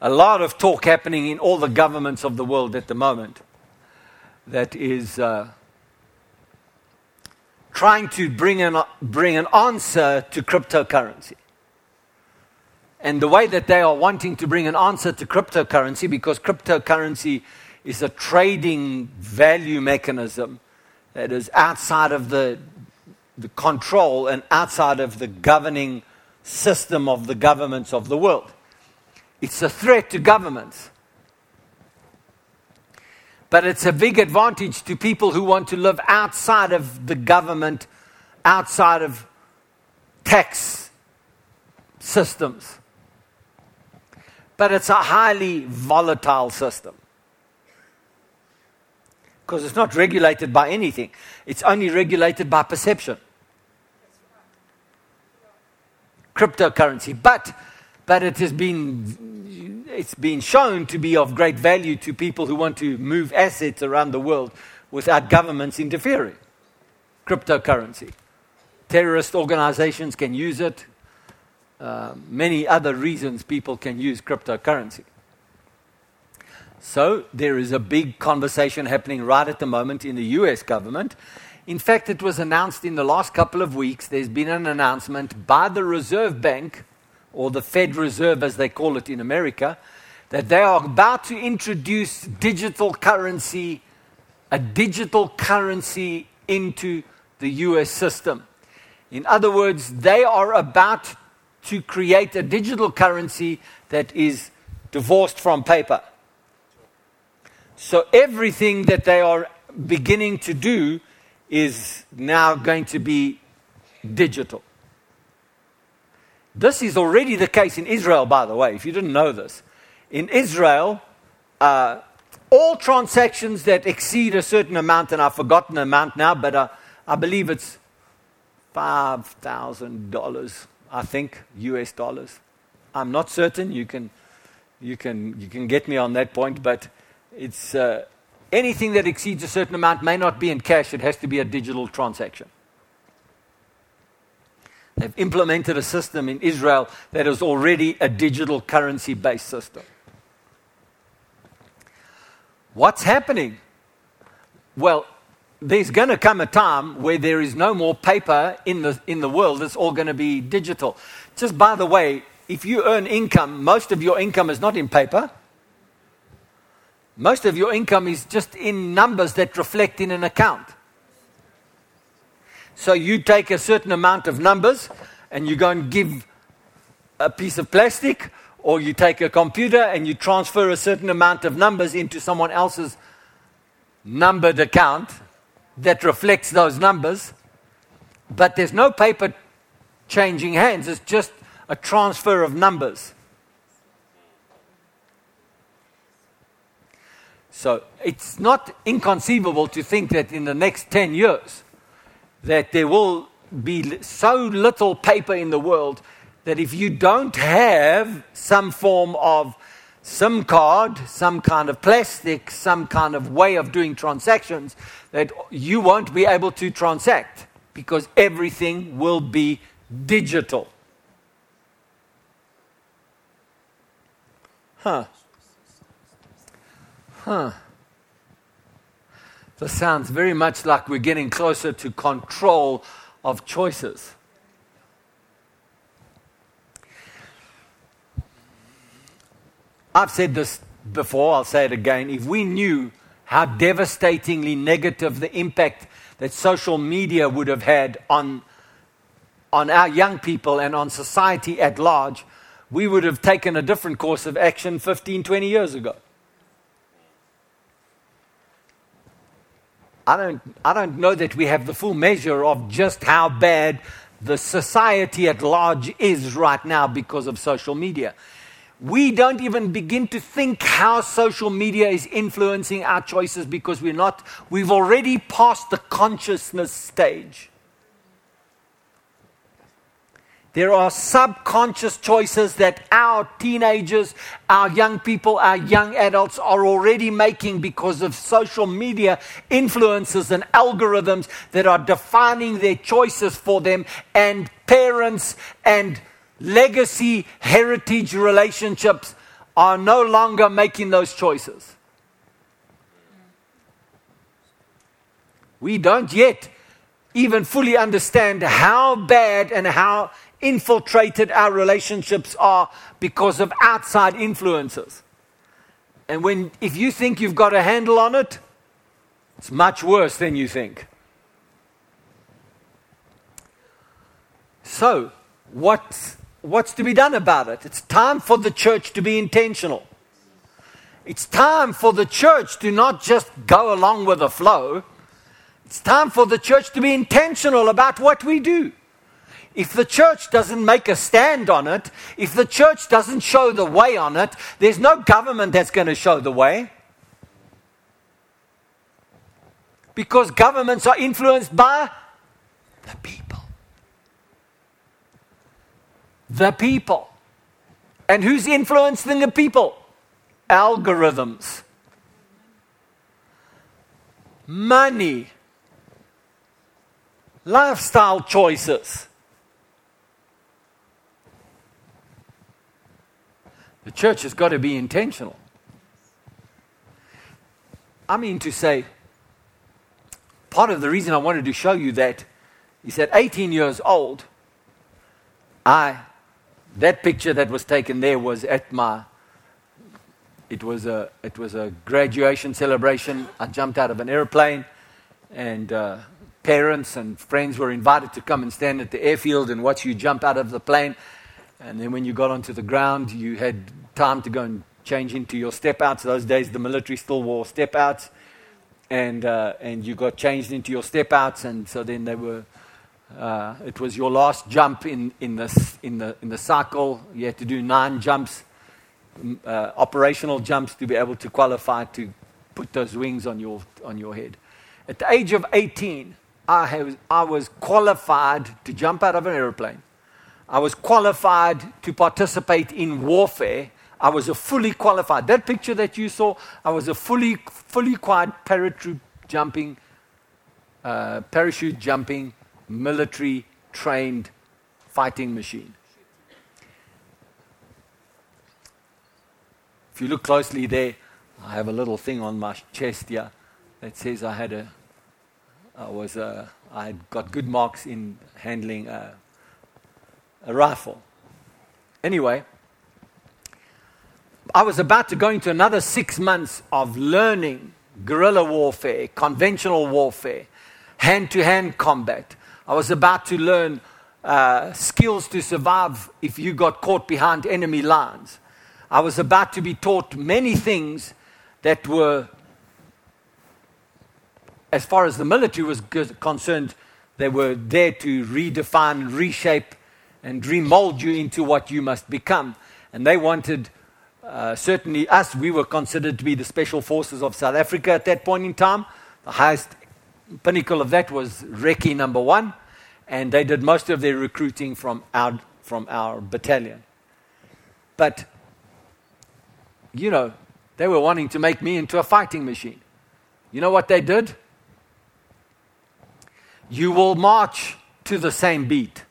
a lot of talk happening in all the governments of the world at the moment that is uh, trying to bring an, bring an answer to cryptocurrency. And the way that they are wanting to bring an answer to cryptocurrency, because cryptocurrency is a trading value mechanism that is outside of the, the control and outside of the governing system of the governments of the world. It's a threat to governments. But it's a big advantage to people who want to live outside of the government, outside of tax systems. But it's a highly volatile system. Because it's not regulated by anything, it's only regulated by perception. Cryptocurrency. But, but it has been, it's been shown to be of great value to people who want to move assets around the world without governments interfering. Cryptocurrency. Terrorist organizations can use it, uh, many other reasons people can use cryptocurrency. So there is a big conversation happening right at the moment in the US government. In fact, it was announced in the last couple of weeks. There's been an announcement by the Reserve Bank, or the Fed Reserve as they call it in America, that they are about to introduce digital currency, a digital currency into the US system. In other words, they are about to create a digital currency that is divorced from paper. So everything that they are beginning to do is now going to be digital. This is already the case in Israel, by the way, if you didn't know this. In Israel, uh, all transactions that exceed a certain amount, and I've forgotten the amount now, but uh, I believe it's $5,000 I think, US dollars. I'm not certain. You can, you can, you can get me on that point, but it's uh, anything that exceeds a certain amount may not be in cash, it has to be a digital transaction. They've implemented a system in Israel that is already a digital currency based system. What's happening? Well, there's going to come a time where there is no more paper in the, in the world. It's all going to be digital. Just by the way, if you earn income, most of your income is not in paper. Most of your income is just in numbers that reflect in an account. So you take a certain amount of numbers and you go and give a piece of plastic, or you take a computer and you transfer a certain amount of numbers into someone else's numbered account that reflects those numbers, but there's no paper changing hands, it's just a transfer of numbers. So it's not inconceivable to think that in the next 10 years that there will be so little paper in the world that if you don't have some form of SIM card, some kind of plastic, some kind of way of doing transactions, that you won't be able to transact because everything will be digital. Huh. Huh. This sounds very much like we're getting closer to control of choices. I've said this before, I'll say it again. If we knew how devastatingly negative the impact that social media would have had on, on our young people and on society at large, we would have taken a different course of action 15, 20 years ago. I don't, I don't know that we have the full measure of just how bad the society at large is right now because of social media we don't even begin to think how social media is influencing our choices because we're not, we've already passed the consciousness stage. There are subconscious choices that our teenagers, our young people, our young adults are already making because of social media influences and algorithms that are defining their choices for them, and parents and legacy, heritage relationships are no longer making those choices. We don't yet even fully understand how bad and how infiltrated our relationships are because of outside influences. And when, if you think you've got a handle on it, it's much worse than you think. So, what's, what's to be done about it? It's time for the church to be intentional. It's time for the church to not just go along with the flow. It's time for the church to be intentional about what we do. If the church doesn't make a stand on it, if the church doesn't show the way on it, there's no government that's going to show the way. Because governments are influenced by the people. The people. And who's influencing the people? Algorithms. Money. Lifestyle choices. The church has got to be intentional. I mean to say, part of the reason I wanted to show you that is at 18 years old, I, that picture that was taken there was at my, it was a, it was a graduation celebration. I jumped out of an airplane and uh, parents and friends were invited to come and stand at the airfield and watch you jump out of the plane. And then when you got onto the ground, you had time to go and change into your step outs. Those days, the military still wore step outs. And, uh, and you got changed into your step outs. And so then they were, uh, it was your last jump in, in, the, in, the, in the cycle. You had to do nine jumps, uh, operational jumps, to be able to qualify to put those wings on your, on your head. At the age of 18, I, have, I was qualified to jump out of an airplane I was qualified to participate in warfare. I was a fully qualified. That picture that you saw, I was a fully, fully qualified parachute jumping, uh, parachute jumping, military trained fighting machine. If you look closely there, I have a little thing on my chest here that says I had a, I was a, I had got good marks in handling. A, a rifle. Anyway, I was about to go into another six months of learning guerrilla warfare, conventional warfare, hand to hand combat. I was about to learn uh, skills to survive if you got caught behind enemy lines. I was about to be taught many things that were, as far as the military was concerned, they were there to redefine, reshape and remold you into what you must become. And they wanted, uh, certainly us, we were considered to be the special forces of South Africa at that point in time. The highest pinnacle of that was Recce number one, and they did most of their recruiting from our, from our battalion. But, you know, they were wanting to make me into a fighting machine. You know what they did? You will march to the same beat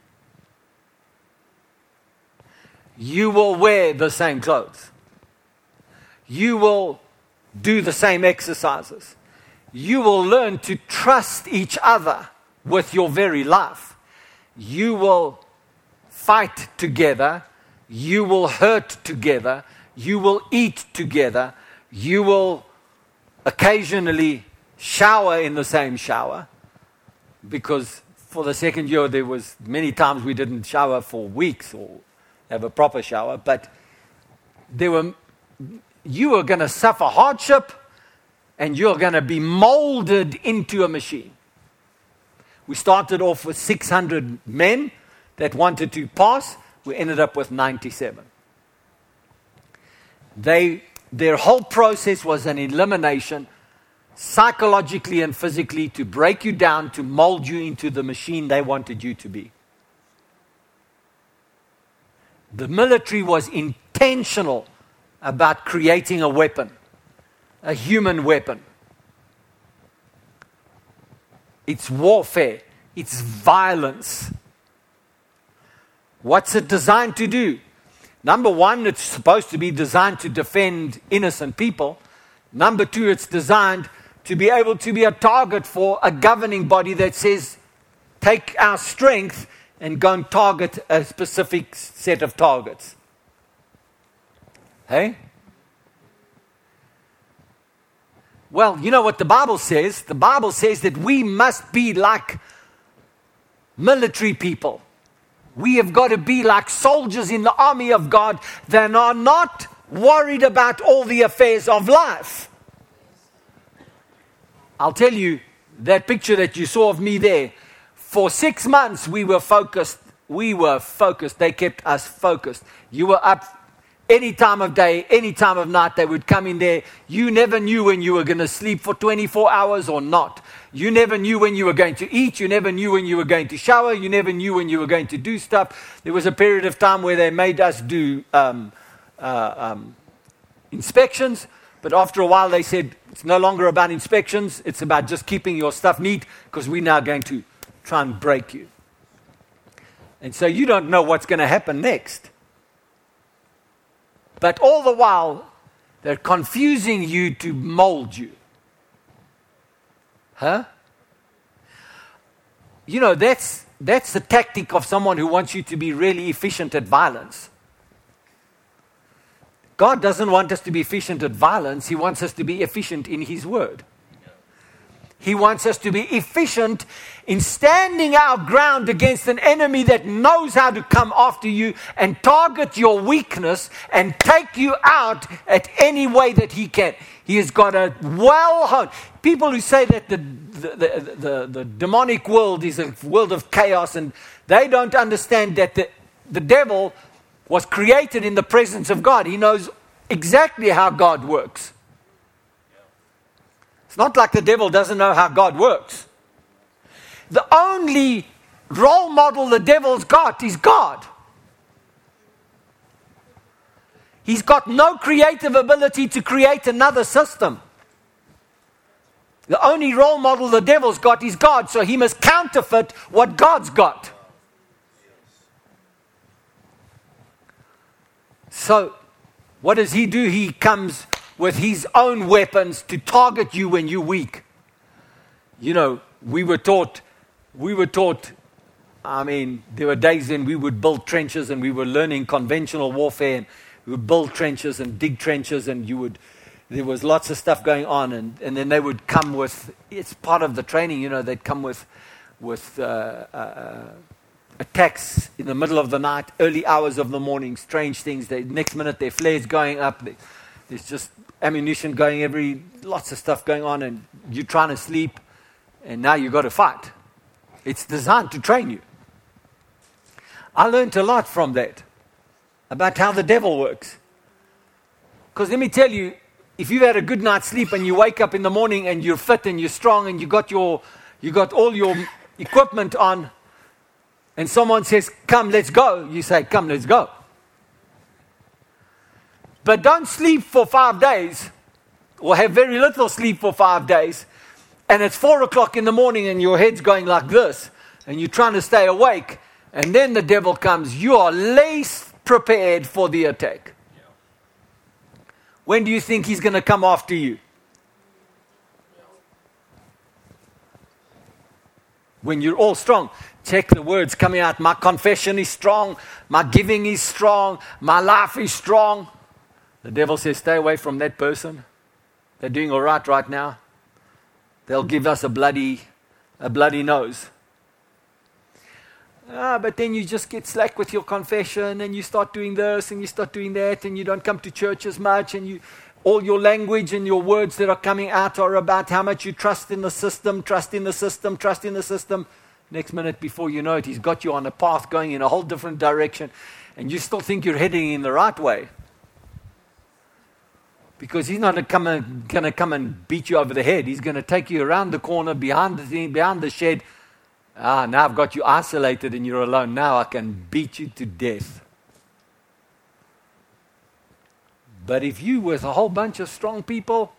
you will wear the same clothes. You will do the same exercises. You will learn to trust each other with your very life. You will fight together. You will hurt together. You will eat together. You will occasionally shower in the same shower because for the second year there was many times we didn't shower for weeks or have a proper shower, but there were, you were going to suffer hardship and you're going to be molded into a machine. We started off with 600 men that wanted to pass. We ended up with 97. They, their whole process was an elimination, psychologically and physically, to break you down, to mold you into the machine they wanted you to be. The military was intentional about creating a weapon, a human weapon. It's warfare, it's violence. What's it designed to do? Number one, it's supposed to be designed to defend innocent people. Number two, it's designed to be able to be a target for a governing body that says, take our strength and go and target a specific set of targets. Hey? Well, you know what the Bible says? The Bible says that we must be like military people. We have got to be like soldiers in the army of God that are not worried about all the affairs of life. I'll tell you that picture that you saw of me there. For six months, we were focused. We were focused. They kept us focused. You were up any time of day, any time of night, they would come in there. You never knew when you were going to sleep for 24 hours or not. You never knew when you were going to eat. You never knew when you were going to shower. You never knew when you were going to do stuff. There was a period of time where they made us do um, uh, um, inspections, but after a while they said it's no longer about inspections, it's about just keeping your stuff neat because we're now going to try and break you. And so you don't know what's going to happen next. But all the while, they're confusing you to mold you. Huh? You know, that's, that's the tactic of someone who wants you to be really efficient at violence. God doesn't want us to be efficient at violence, He wants us to be efficient in His Word. He wants us to be efficient in standing our ground against an enemy that knows how to come after you and target your weakness and take you out at any way that he can. He has got a well honed. People who say that the, the, the, the, the demonic world is a world of chaos and they don't understand that the, the devil was created in the presence of God. He knows exactly how God works. Not like the devil doesn't know how God works. The only role model the devil's got is God. He's got no creative ability to create another system. The only role model the devil's got is God, so he must counterfeit what God's got. So, what does he do? He comes with his own weapons to target you when you're weak. You know, we were taught, we were taught, I mean, there were days when we would build trenches and we were learning conventional warfare and we would build trenches and dig trenches and you would, there was lots of stuff going on and, and then they would come with, it's part of the training, you know, they'd come with, with uh, uh, attacks in the middle of the night, early hours of the morning, strange things. The next minute, their flares going up. There's just ammunition going every, lots of stuff going on, and you're trying to sleep, and now you've got to fight. It's designed to train you. I learned a lot from that about how the devil works. Because let me tell you, if you've had a good night's sleep and you wake up in the morning and you're fit and you're strong and you got your you got all your equipment on and someone says, Come, let's go, you say, Come, let's go. But don't sleep for five days or have very little sleep for five days. And it's four o'clock in the morning and your head's going like this and you're trying to stay awake. And then the devil comes. You are least prepared for the attack. When do you think he's going to come after you? When you're all strong. Check the words coming out. My confession is strong. My giving is strong. My life is strong. The devil says, Stay away from that person. They're doing all right right now. They'll give us a bloody, a bloody nose. Ah, but then you just get slack with your confession and you start doing this and you start doing that and you don't come to church as much and you all your language and your words that are coming out are about how much you trust in the system, trust in the system, trust in the system. Next minute before you know it, he's got you on a path going in a whole different direction and you still think you're heading in the right way because he's not going to come and beat you over the head. He's going to take you around the corner, behind the thing, behind the shed. Ah, now I've got you isolated and you're alone. Now I can beat you to death. But if you with a whole bunch of strong people,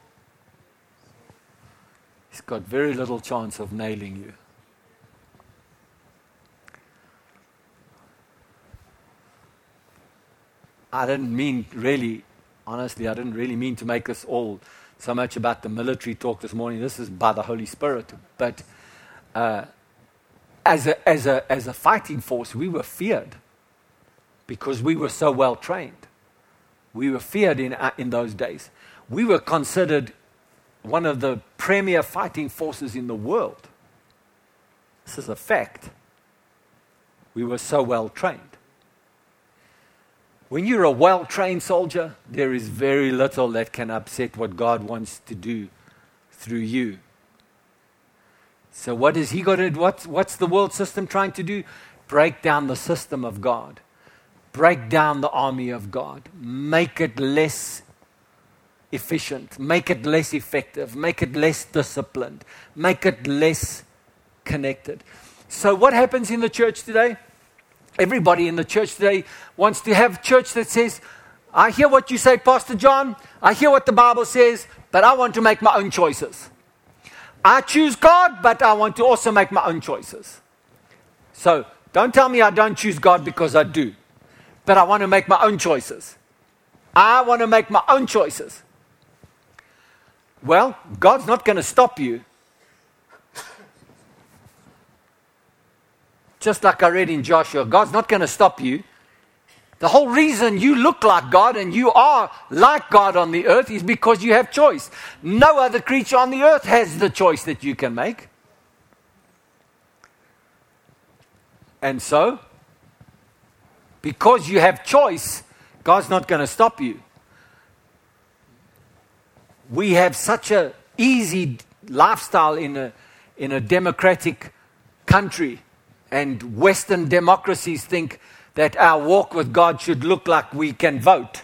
he's got very little chance of nailing you. I didn't mean really honestly, I didn't really mean to make us all so much about the military talk this morning. This is by the Holy Spirit. But uh, as, a, as, a, as a fighting force, we were feared because we were so well trained. We were feared in, uh, in those days. We were considered one of the premier fighting forces in the world. This is a fact. We were so well trained. When you're a well trained soldier, there is very little that can upset what God wants to do through you. So, what has He got to do? What's, what's the world system trying to do? Break down the system of God, break down the army of God, make it less efficient, make it less effective, make it less disciplined, make it less connected. So, what happens in the church today? Everybody in the church today wants to have church that says, I hear what you say, Pastor John. I hear what the Bible says, but I want to make my own choices. I choose God, but I want to also make my own choices. So don't tell me I don't choose God because I do, but I want to make my own choices. I want to make my own choices. Well, God's not going to stop you just like I read in Joshua, God's not going to stop you. The whole reason you look like God and you are like God on the earth is because you have choice. No other creature on the earth has the choice that you can make. And so, because you have choice, God's not going to stop you. We have such a easy lifestyle in a, in a democratic country and Western democracies think that our walk with God should look like we can vote.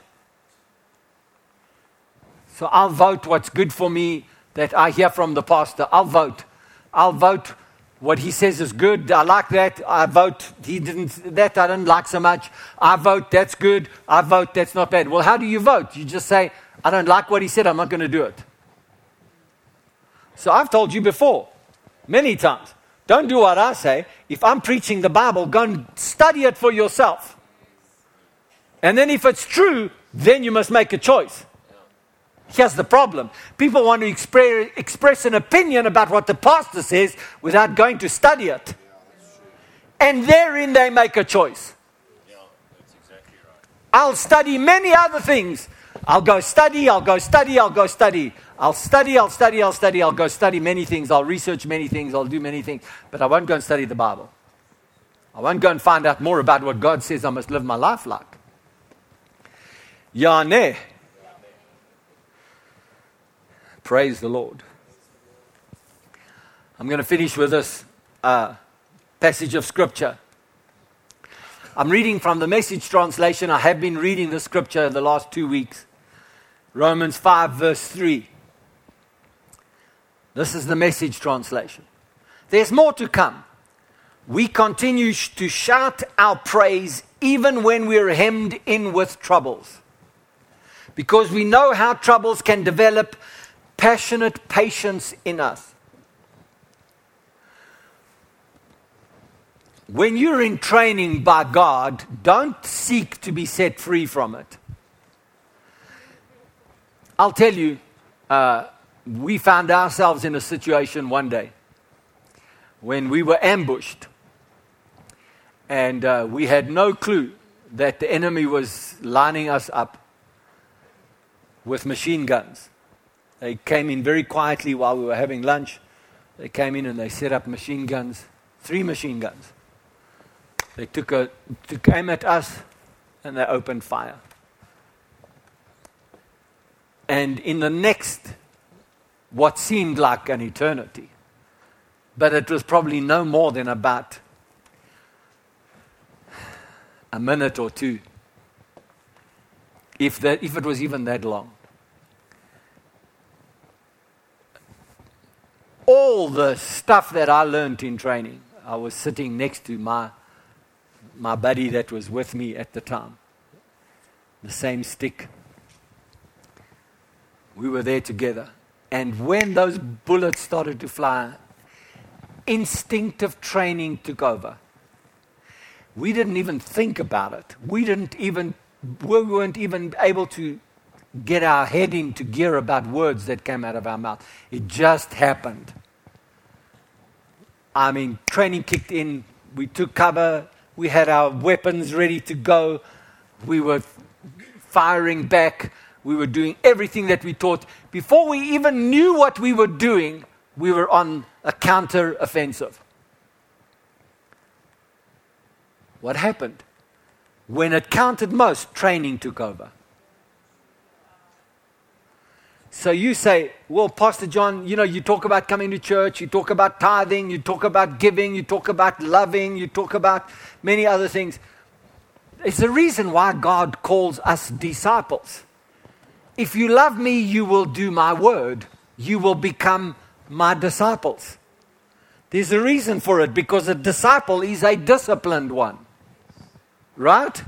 So I'll vote what's good for me that I hear from the pastor. I'll vote. I'll vote what he says is good. I like that. I vote. He didn't, that I didn't like so much. I vote. That's good. I vote. That's not bad. Well, how do you vote? You just say, I don't like what he said. I'm not going to do it. So I've told you before, many times. Don't do what I say. If I'm preaching the Bible, go and study it for yourself. And then if it's true, then you must make a choice. Here's the problem people want to express, express an opinion about what the pastor says without going to study it. And therein they make a choice. I'll study many other things. I'll go study, I'll go study, I'll go study. I'll study, I'll study, I'll study, I'll go study many things, I'll research many things, I'll do many things, but I won't go and study the Bible. I won't go and find out more about what God says I must live my life like. Yane. Praise the Lord. I'm going to finish with this uh, passage of Scripture. I'm reading from the message translation. I have been reading the Scripture the last two weeks. Romans 5, verse 3. This is the message translation. There's more to come. We continue to shout our praise even when we're hemmed in with troubles. Because we know how troubles can develop passionate patience in us. When you're in training by God, don't seek to be set free from it. I'll tell you, uh, we found ourselves in a situation one day when we were ambushed and uh, we had no clue that the enemy was lining us up with machine guns. They came in very quietly while we were having lunch. They came in and they set up machine guns, three machine guns. They took a, took aim at us and they opened fire. And in the next what seemed like an eternity. But it was probably no more than about a minute or two, if, that, if it was even that long. All the stuff that I learned in training, I was sitting next to my, my buddy that was with me at the time, the same stick. We were there together. And when those bullets started to fly, instinctive training took over. We didn't even think about it. We didn't even, we weren't even able to get our head into gear about words that came out of our mouth. It just happened. I mean, training kicked in, we took cover, we had our weapons ready to go, we were firing back, we were doing everything that we taught. Before we even knew what we were doing, we were on a counter offensive. What happened? When it counted most, training took over. So you say, well, Pastor John, you know, you talk about coming to church, you talk about tithing, you talk about giving, you talk about loving, you talk about many other things. It's the reason why God calls us disciples. If you love me, you will do my word. You will become my disciples. There's a reason for it because a disciple is a disciplined one. Right?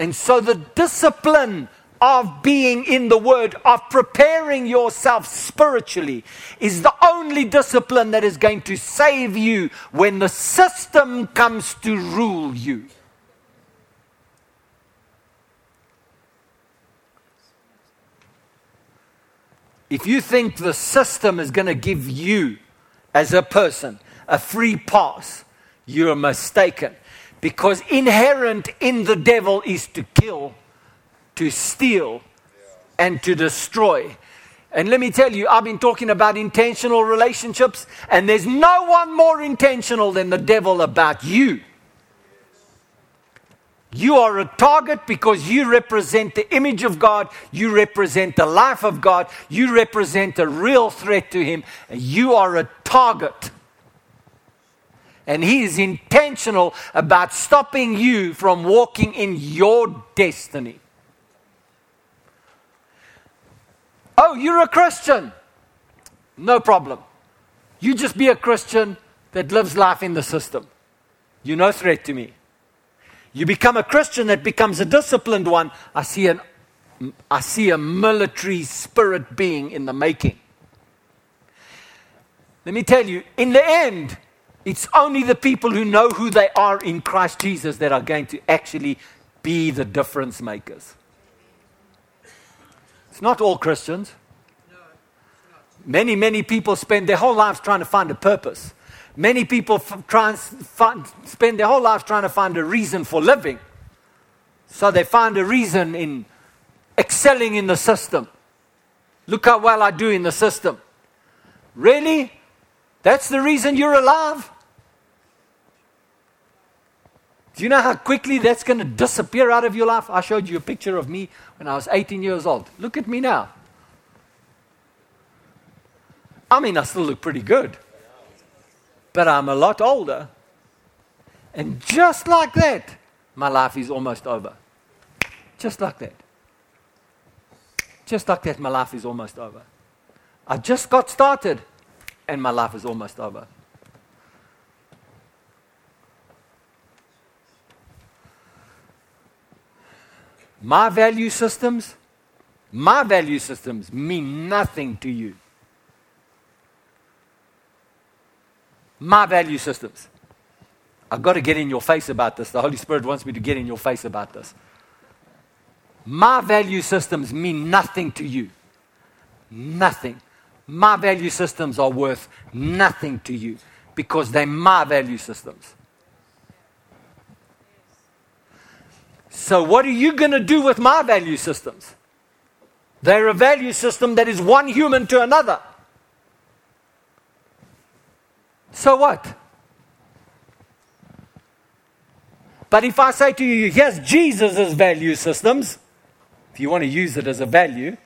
And so the discipline of being in the Word, of preparing yourself spiritually, is the only discipline that is going to save you when the system comes to rule you. If you think the system is going to give you, as a person, a free pass, you're mistaken. Because inherent in the devil is to kill, to steal, and to destroy. And let me tell you, I've been talking about intentional relationships, and there's no one more intentional than the devil about you. You are a target because you represent the image of God, you represent the life of God, you represent a real threat to Him, and you are a target. And He is intentional about stopping you from walking in your destiny. Oh, you're a Christian. No problem. You just be a Christian that lives life in the system. You're no threat to me. You become a Christian that becomes a disciplined one. I see, an, I see a military spirit being in the making. Let me tell you, in the end, it's only the people who know who they are in Christ Jesus that are going to actually be the difference makers. It's not all Christians. Many, many people spend their whole lives trying to find a purpose. Many people f- try and spend their whole lives trying to find a reason for living. So they find a reason in excelling in the system. Look how well I do in the system. Really? That's the reason you're alive? Do you know how quickly that's going to disappear out of your life? I showed you a picture of me when I was 18 years old. Look at me now. I mean, I still look pretty good but I'm a lot older. And just like that, my life is almost over. Just like that. Just like that, my life is almost over. I just got started, and my life is almost over. My value systems, my value systems mean nothing to you. my value systems. I've got to get in your face about this. The Holy Spirit wants me to get in your face about this. My value systems mean nothing to you. Nothing. My value systems are worth nothing to you because they're my value systems. So, what are you going to do with my value systems? They're a value system that is one human to another. So what? But if I say to you, here's Jesus' value systems, if you want to use it as a value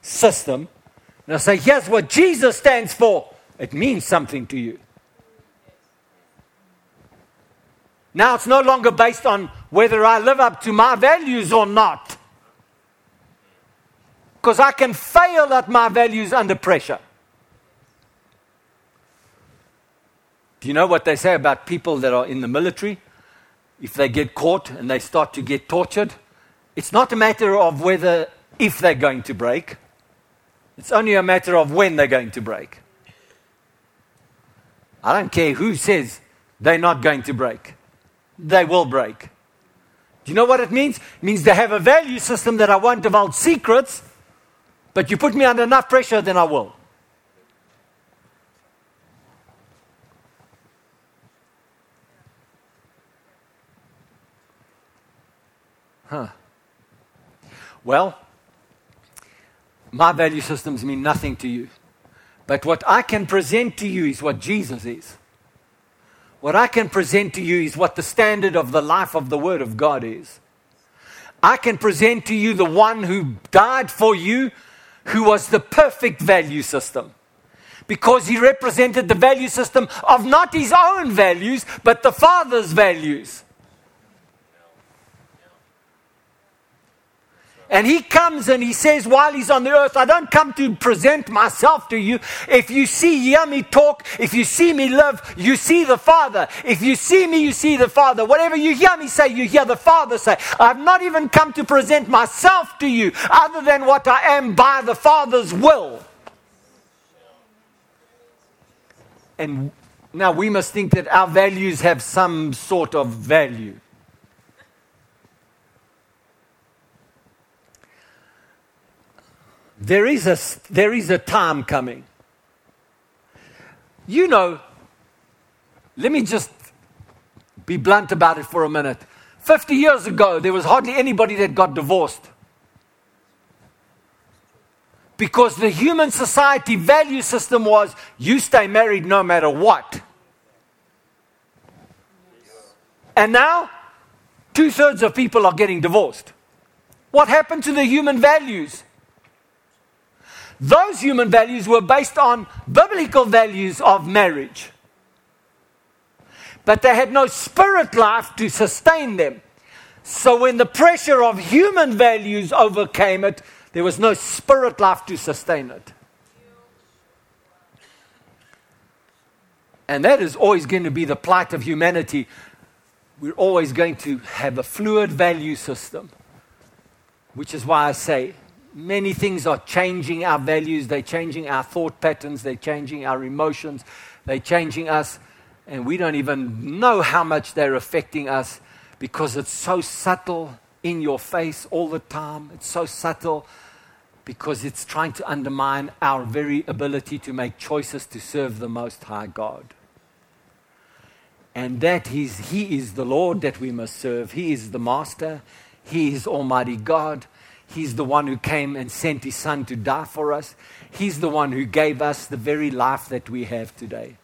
system, and I say, here's what Jesus stands for, it means something to you. Now it's no longer based on whether I live up to my values or not. Because I can fail at my values under pressure. Do you know what they say about people that are in the military? If they get caught and they start to get tortured, it's not a matter of whether, if they're going to break, it's only a matter of when they're going to break. I don't care who says they're not going to break, they will break. Do you know what it means? It means they have a value system that I won't divulge secrets, but you put me under enough pressure, then I will. Huh. Well, my value systems mean nothing to you. But what I can present to you is what Jesus is. What I can present to you is what the standard of the life of the Word of God is. I can present to you the one who died for you, who was the perfect value system. Because he represented the value system of not his own values, but the Father's values. And he comes and he says, while he's on the earth, I don't come to present myself to you. If you see, hear me talk, if you see me live, you see the Father. If you see me, you see the Father. Whatever you hear me say, you hear the Father say. I've not even come to present myself to you other than what I am by the Father's will. And now we must think that our values have some sort of value. There is a, there is a time coming. You know, let me just be blunt about it for a minute. 50 years ago, there was hardly anybody that got divorced. Because the human society value system was you stay married no matter what. And now, two thirds of people are getting divorced. What happened to the human values? Those human values were based on biblical values of marriage. But they had no spirit life to sustain them. So when the pressure of human values overcame it, there was no spirit life to sustain it. And that is always going to be the plight of humanity. We're always going to have a fluid value system, which is why I say many things are changing our values, they're changing our thought patterns, they're changing our emotions, they're changing us, and we don't even know how much they're affecting us because it's so subtle in your face all the time. It's so subtle because it's trying to undermine our very ability to make choices to serve the Most High God. And that is, He is the Lord that we must serve. He is the Master. He is Almighty God. He's the one who came and sent his son to die for us. He's the one who gave us the very life that we have today.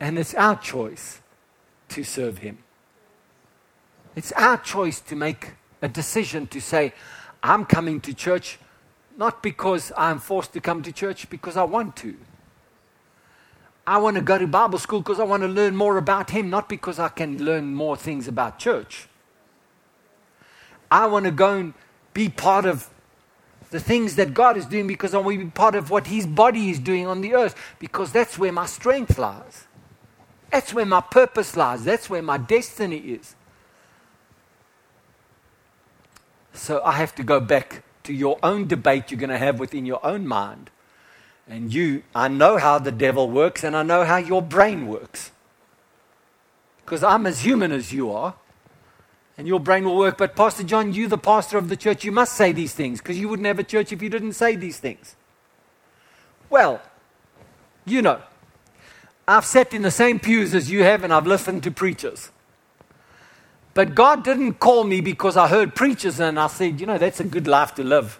And it's our choice to serve him. It's our choice to make a decision to say, I'm coming to church not because I'm forced to come to church, because I want to. I want to go to Bible school because I want to learn more about Him, not because I can learn more things about church. I want to go and be part of the things that God is doing because I want to be part of what His body is doing on the earth because that's where my strength lies. That's where my purpose lies. That's where my destiny is. So I have to go back to your own debate you're going to have within your own mind. And you, I know how the devil works and I know how your brain works. Because I'm as human as you are and your brain will work. But, Pastor John, you, the pastor of the church, you must say these things because you wouldn't have a church if you didn't say these things. Well, you know, I've sat in the same pews as you have and I've listened to preachers. But God didn't call me because I heard preachers and I said, you know, that's a good life to live.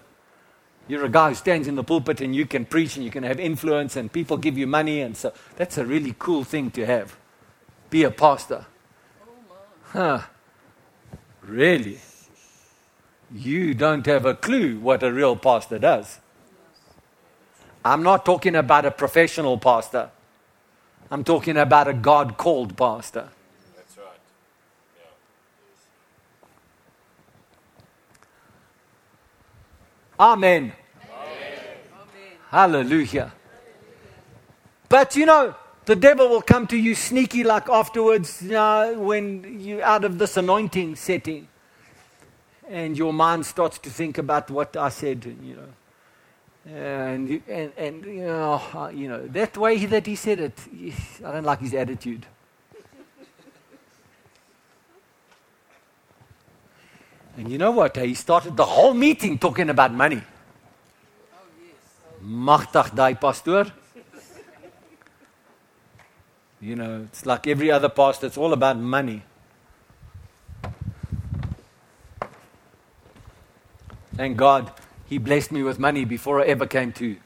You're a guy who stands in the pulpit and you can preach and you can have influence and people give you money. And so that's a really cool thing to have. Be a pastor. Huh. Really? You don't have a clue what a real pastor does. I'm not talking about a professional pastor. I'm talking about a God called pastor. That's right. Yeah. Amen. Amen. Hallelujah. But you know, the devil will come to you sneaky like afterwards uh, when you're out of this anointing setting. And your mind starts to think about what I said, you know. And, and, and you, know, uh, you know, that way that he said it, I don't like his attitude. And you know what? He started the whole meeting talking about money. Pastoor. You know, it's like every other pastor, it's all about money. Thank God he blessed me with money before I ever came to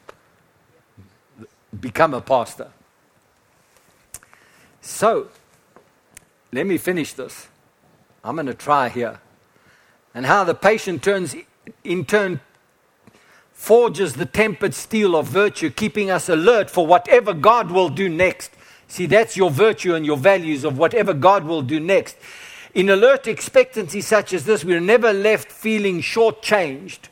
become a pastor. So, let me finish this. I'm going to try here. And how the patient turns, in turn, forges the tempered steel of virtue, keeping us alert for whatever God will do next. See, that's your virtue and your values of whatever God will do next. In alert expectancy such as this, we're never left feeling shortchanged.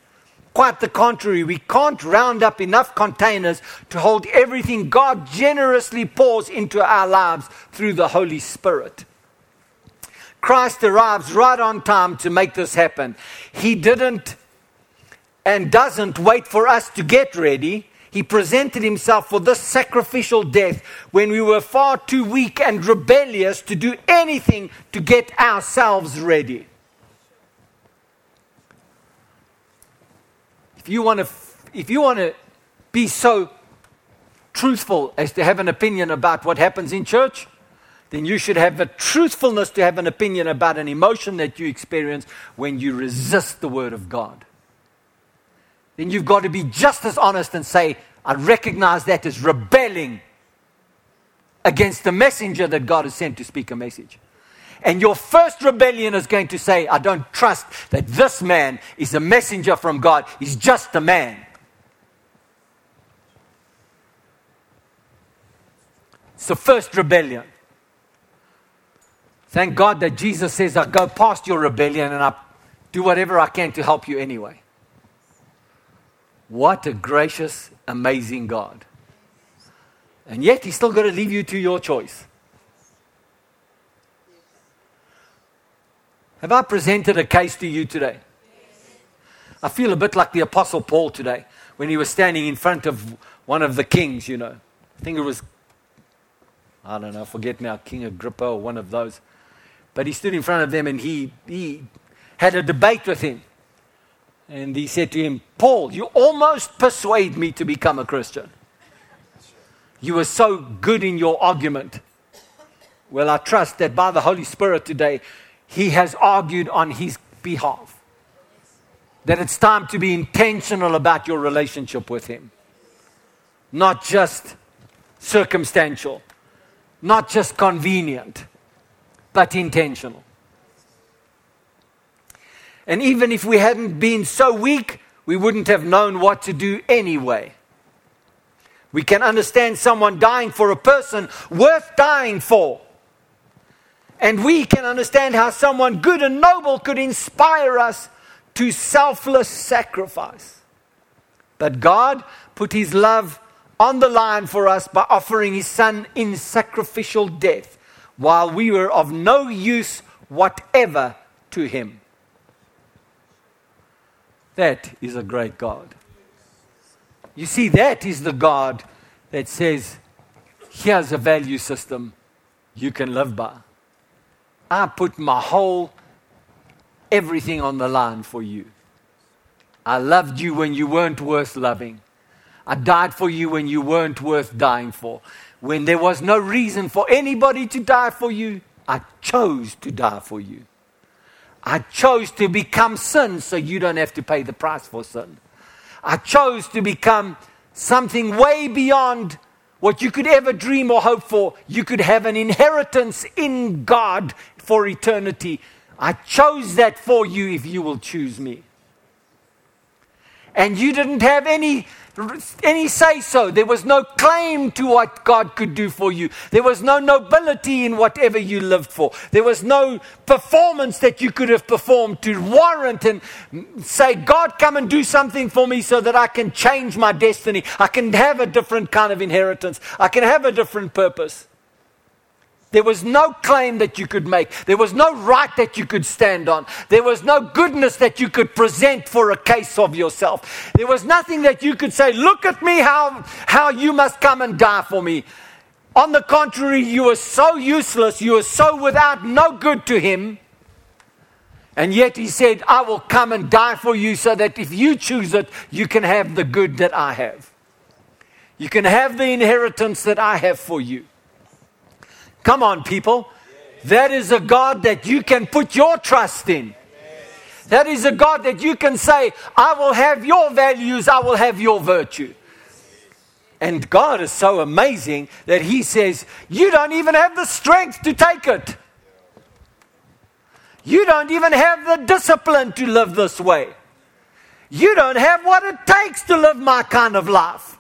Quite the contrary, we can't round up enough containers to hold everything God generously pours into our lives through the Holy Spirit. Christ arrives right on time to make this happen. He didn't and doesn't wait for us to get ready. He presented himself for this sacrificial death when we were far too weak and rebellious to do anything to get ourselves ready. If you want to, if you want to be so truthful as to have an opinion about what happens in church, then you should have the truthfulness to have an opinion about an emotion that you experience when you resist the Word of God then you've got to be just as honest and say, I recognize that as rebelling against the messenger that God has sent to speak a message. And your first rebellion is going to say, I don't trust that this man is a messenger from God. He's just a man. It's the first rebellion. Thank God that Jesus says, I go past your rebellion and I do whatever I can to help you anyway. What a gracious, amazing God. And yet, He's still got to leave you to your choice. Have I presented a case to you today? I feel a bit like the Apostle Paul today when he was standing in front of one of the kings, you know. I think it was, I don't know, forget now, King Agrippa or one of those. But he stood in front of them and he, he had a debate with him. And he said to him, Paul, you almost persuade me to become a Christian. You were so good in your argument. Well, I trust that by the Holy Spirit today, he has argued on his behalf. That it's time to be intentional about your relationship with him, not just circumstantial, not just convenient, but intentional. And even if we hadn't been so weak, we wouldn't have known what to do anyway. We can understand someone dying for a person worth dying for. And we can understand how someone good and noble could inspire us to selfless sacrifice. But God put His love on the line for us by offering His Son in sacrificial death while we were of no use whatever to Him. That is a great God. You see, that is the God that says, here's a value system you can live by. I put my whole everything on the line for you. I loved you when you weren't worth loving. I died for you when you weren't worth dying for. When there was no reason for anybody to die for you, I chose to die for you. I chose to become sin so you don't have to pay the price for sin. I chose to become something way beyond what you could ever dream or hope for. You could have an inheritance in God for eternity. I chose that for you if you will choose me. And you didn't have any any say so. There was no claim to what God could do for you. There was no nobility in whatever you lived for. There was no performance that you could have performed to warrant and say, God, come and do something for me so that I can change my destiny. I can have a different kind of inheritance. I can have a different purpose. There was no claim that you could make. There was no right that you could stand on. There was no goodness that you could present for a case of yourself. There was nothing that you could say, Look at me, how, how you must come and die for me. On the contrary, you were so useless, you were so without no good to him. And yet he said, I will come and die for you so that if you choose it, you can have the good that I have. You can have the inheritance that I have for you. Come on, people. That is a God that you can put your trust in. That is a God that you can say, I will have your values, I will have your virtue. And God is so amazing that He says, You don't even have the strength to take it. You don't even have the discipline to live this way. You don't have what it takes to live my kind of life.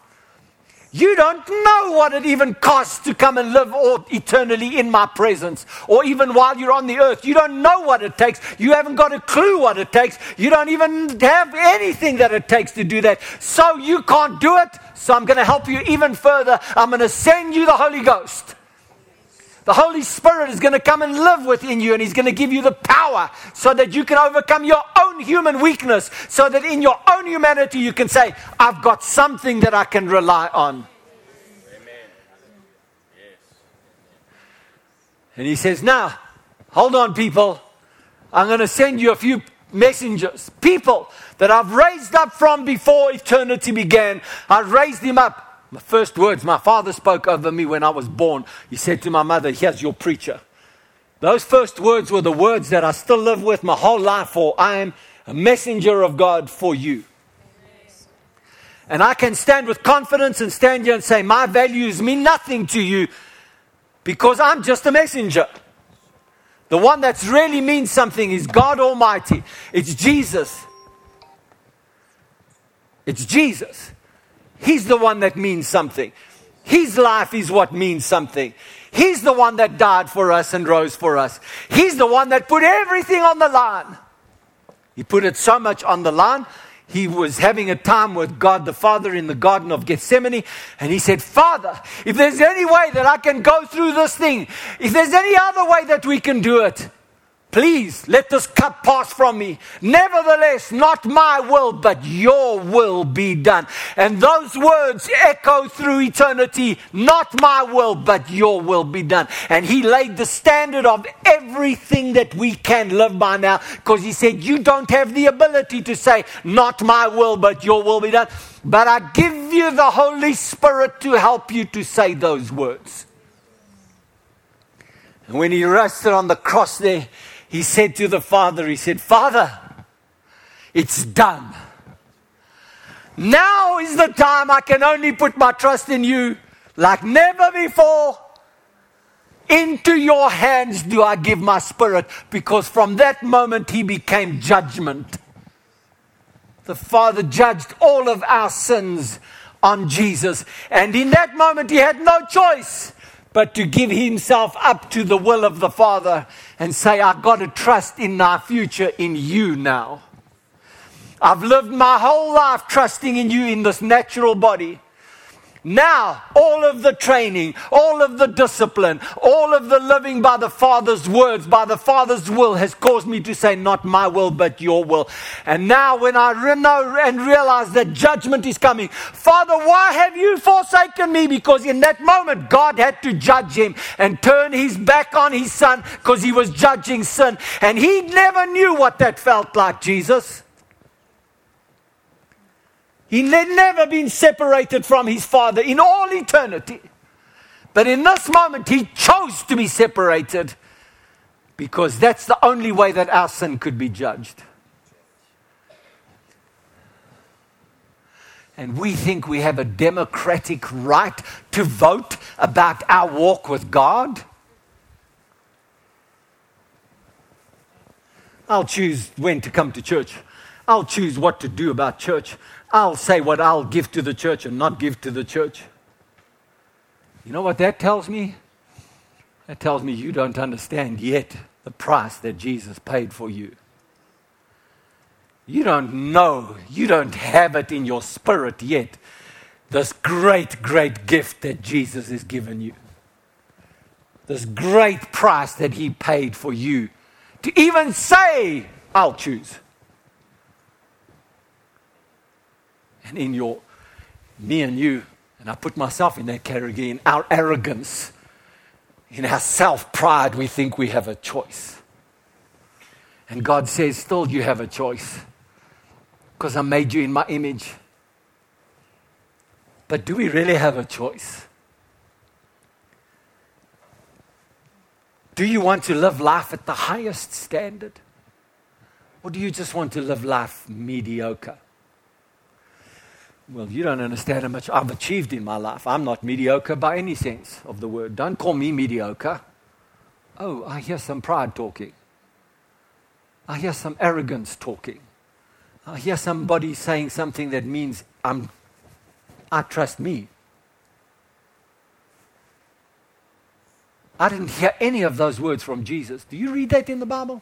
You don't know what it even costs to come and live eternally in my presence, or even while you're on the earth. You don't know what it takes. You haven't got a clue what it takes. You don't even have anything that it takes to do that. So you can't do it. So I'm going to help you even further. I'm going to send you the Holy Ghost. The Holy Spirit is going to come and live within you, and He's going to give you the power so that you can overcome your own human weakness, so that in your own humanity you can say, I've got something that I can rely on. Amen. And He says, Now, hold on, people. I'm going to send you a few messengers, people that I've raised up from before eternity began. I raised them up my first words my father spoke over me when I was born. He said to my mother, Here's your preacher. Those first words were the words that I still live with my whole life for. I am a messenger of God for you. And I can stand with confidence and stand here and say, My values mean nothing to you because I'm just a messenger. The one that's really means something is God Almighty. It's Jesus. It's Jesus. He's the one that means something. His life is what means something. He's the one that died for us and rose for us. He's the one that put everything on the line. He put it so much on the line. He was having a time with God the Father in the Garden of Gethsemane, and he said, Father, if there's any way that I can go through this thing, if there's any other way that we can do it, Please let this cup pass from me. Nevertheless, not my will, but your will be done. And those words echo through eternity. Not my will, but your will be done. And he laid the standard of everything that we can live by now because he said, You don't have the ability to say, Not my will, but your will be done. But I give you the Holy Spirit to help you to say those words. And when he rested on the cross there, he said to the Father, He said, Father, it's done. Now is the time I can only put my trust in you like never before. Into your hands do I give my spirit, because from that moment he became judgment. The Father judged all of our sins on Jesus, and in that moment he had no choice but to give himself up to the will of the Father and say, I've got to trust in my future in you now. I've lived my whole life trusting in you in this natural body. Now, all of the training, all of the discipline, all of the living by the Father's words, by the Father's will, has caused me to say, Not my will, but your will. And now, when I know and realize that judgment is coming, Father, why have you forsaken me? Because in that moment, God had to judge him and turn his back on his son because he was judging sin. And he never knew what that felt like, Jesus. He had never been separated from his Father in all eternity. But in this moment, he chose to be separated because that's the only way that our sin could be judged. And we think we have a democratic right to vote about our walk with God. I'll choose when to come to church. I'll choose what to do about church. I'll say what I'll give to the church and not give to the church. You know what that tells me? That tells me you don't understand yet the price that Jesus paid for you. You don't know, you don't have it in your spirit yet. This great, great gift that Jesus has given you. This great price that He paid for you. To even say, I'll choose. And in your, me and you, and I put myself in that category, in our arrogance, in our self pride, we think we have a choice. And God says, Still, you have a choice because I made you in my image. But do we really have a choice? Do you want to live life at the highest standard? Or do you just want to live life mediocre? Well, you don't understand how much I've achieved in my life. I'm not mediocre by any sense of the word. Don't call me mediocre. Oh, I hear some pride talking. I hear some arrogance talking. I hear somebody saying something that means I'm, I trust me. I didn't hear any of those words from Jesus. Do you read that in the Bible?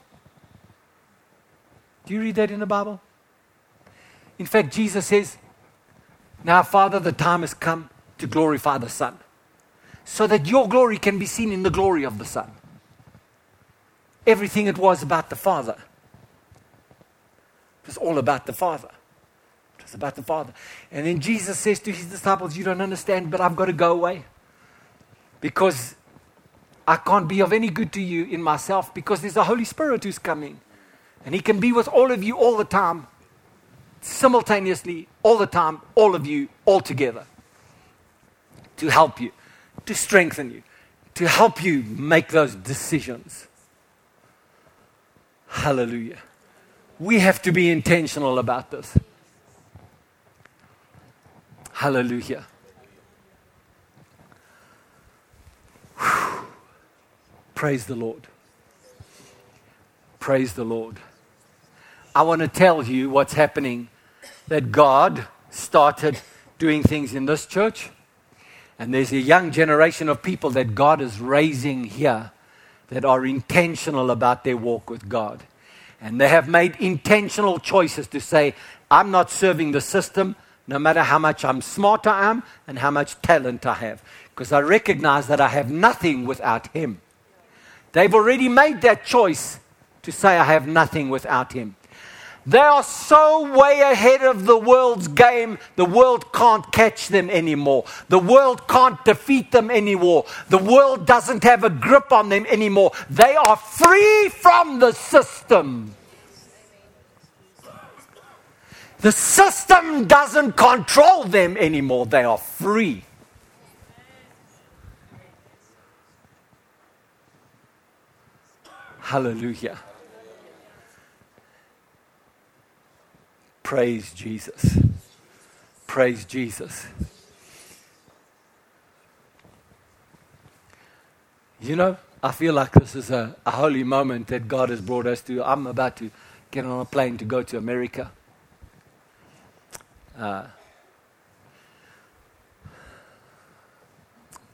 Do you read that in the Bible? In fact, Jesus says, Now, Father, the time has come to glorify the Son, so that your glory can be seen in the glory of the Son. Everything it was about the Father it was all about the Father. It was about the Father. And then Jesus says to his disciples, You don't understand, but I've got to go away because I can't be of any good to you in myself because there's a Holy Spirit who's coming. And He can be with all of you all the time, simultaneously, all the time, all of you, all together, to help you, to strengthen you, to help you make those decisions. Hallelujah. We have to be intentional about this. Hallelujah. Whew. Praise the Lord. Praise the Lord. I want to tell you what's happening that God started doing things in this church. And there's a young generation of people that God is raising here that are intentional about their walk with God. And they have made intentional choices to say, I'm not serving the system, no matter how much I'm smart I am and how much talent I have, because I recognize that I have nothing without Him. They've already made that choice to say, I have nothing without Him. They are so way ahead of the world's game, the world can't catch them anymore. The world can't defeat them anymore. The world doesn't have a grip on them anymore. They are free from the system. The system doesn't control them anymore. They are free. Hallelujah. Praise Jesus. Praise Jesus. You know, I feel like this is a, a, holy moment that God has brought us to. I'm about to get on a plane to go to America. Uh,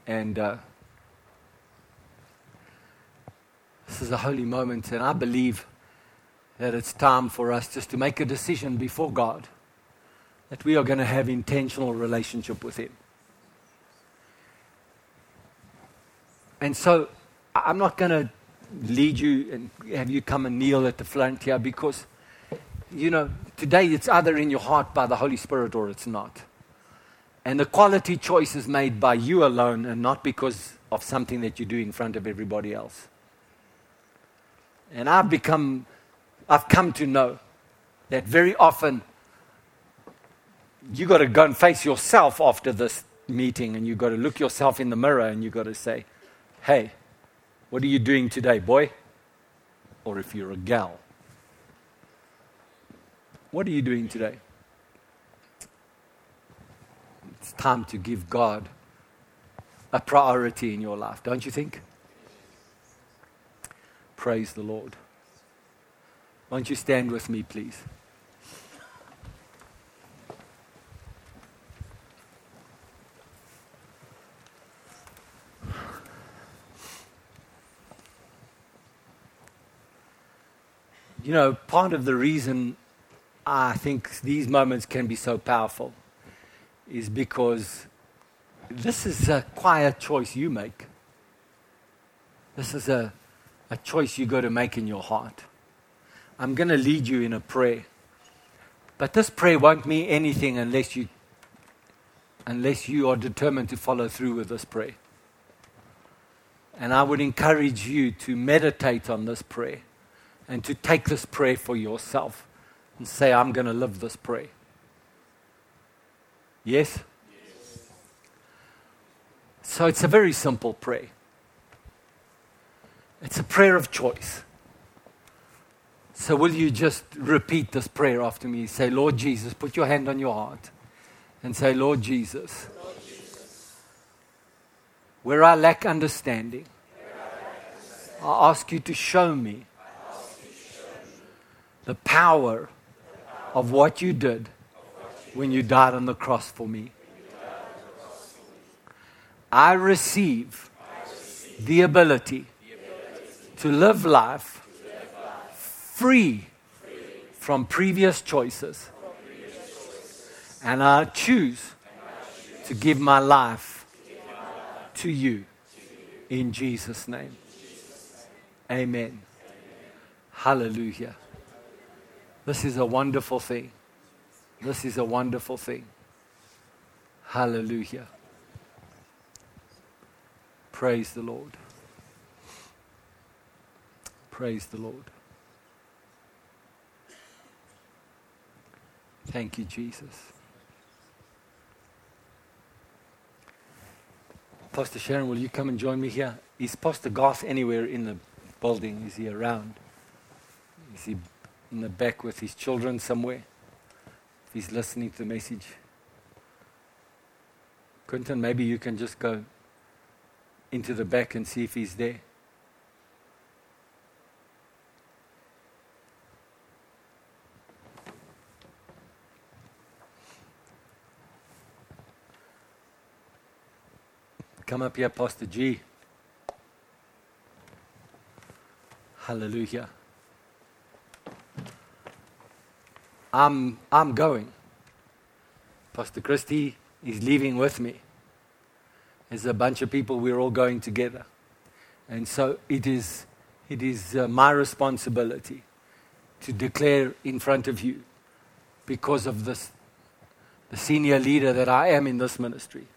and uh, this is a holy moment, and I believe that it's time for us just to make a decision before God that we are going to have intentional relationship with Him. And so I'm not going to lead you and have you come and kneel at the front here because, you know, today it's either in your heart by the Holy Spirit or it's not. And the quality choice is made by you alone and not because of something that you do in front of everybody else. And I've become I've come to know that very often you got to go and face yourself after this meeting and you got to look yourself in the mirror and you got to say, hey, what are you doing today, boy? Or if you're a gal, what are you doing today? It's time to give God a priority in your life, don't you think? Praise the Lord. Won't you stand with me, please? You know, part of the reason I think these moments can be so powerful is because this is a quiet choice you make. This is a, a choice you got to make in your heart. I'm going to lead you in a prayer. But this prayer won't mean anything unless you, unless you are determined to follow through with this prayer. And I would encourage you to meditate on this prayer and to take this prayer for yourself and say, I'm going to live this prayer. Yes? yes? So it's a very simple prayer. It's a prayer of choice. So, will you just repeat this prayer after me? Say, Lord Jesus, put your hand on your heart and say, Lord Jesus, where I lack understanding, I ask you to show me the power of what you did when you died on the cross for me. I receive the ability to live life free from previous choices. And I choose to give my life to you in Jesus' name. Amen. Hallelujah. This is a wonderful thing. This is a wonderful thing. Hallelujah. Praise the Lord. Praise the Lord. Thank you, Jesus. Pastor Sharon, will you come and join me here? Is Pastor Garth anywhere in the building? Is he around? Is he in the back with his children somewhere? If he's listening to the message. Quentin, maybe you can just go into the back and see if he's there. Come up here, Pastor G. Hallelujah. I'm, I'm going. Pastor Christie is leaving with me. There's a bunch of people, we're all going together. And so it is, it is uh, my responsibility to declare in front of you, because of this, the senior leader that I am in this ministry,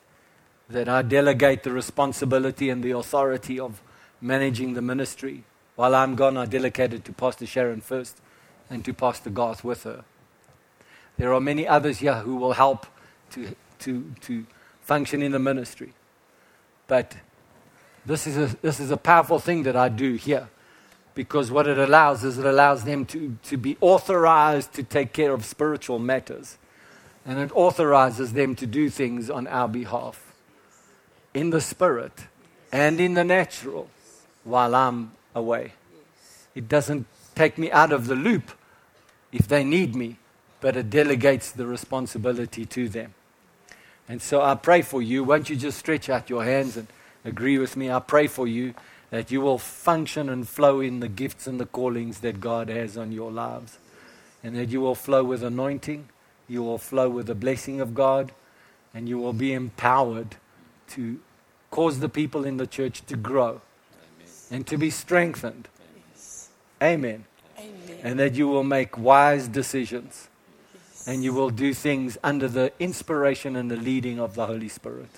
that I delegate the responsibility and the authority of managing the ministry. While I'm gone, I delegate it to Pastor Sharon first and to Pastor Garth with her. There are many others here who will help to, to, to function in the ministry. But this is, a, this is a powerful thing that I do here because what it allows is it allows them to, to be authorized to take care of spiritual matters. And it authorizes them to do things on our behalf in the spirit and in the natural while I'm away. It doesn't take me out of the loop if they need me, but it delegates the responsibility to them. And so I pray for you. Won't you just stretch out your hands and agree with me? I pray for you that you will function and flow in the gifts and the callings that God has on your lives. And that you will flow with anointing, you will flow with the blessing of God, and you will be empowered to cause the people in the church to grow Amen. and to be strengthened. Amen. Amen. And that you will make wise decisions yes. and you will do things under the inspiration and the leading of the Holy Spirit.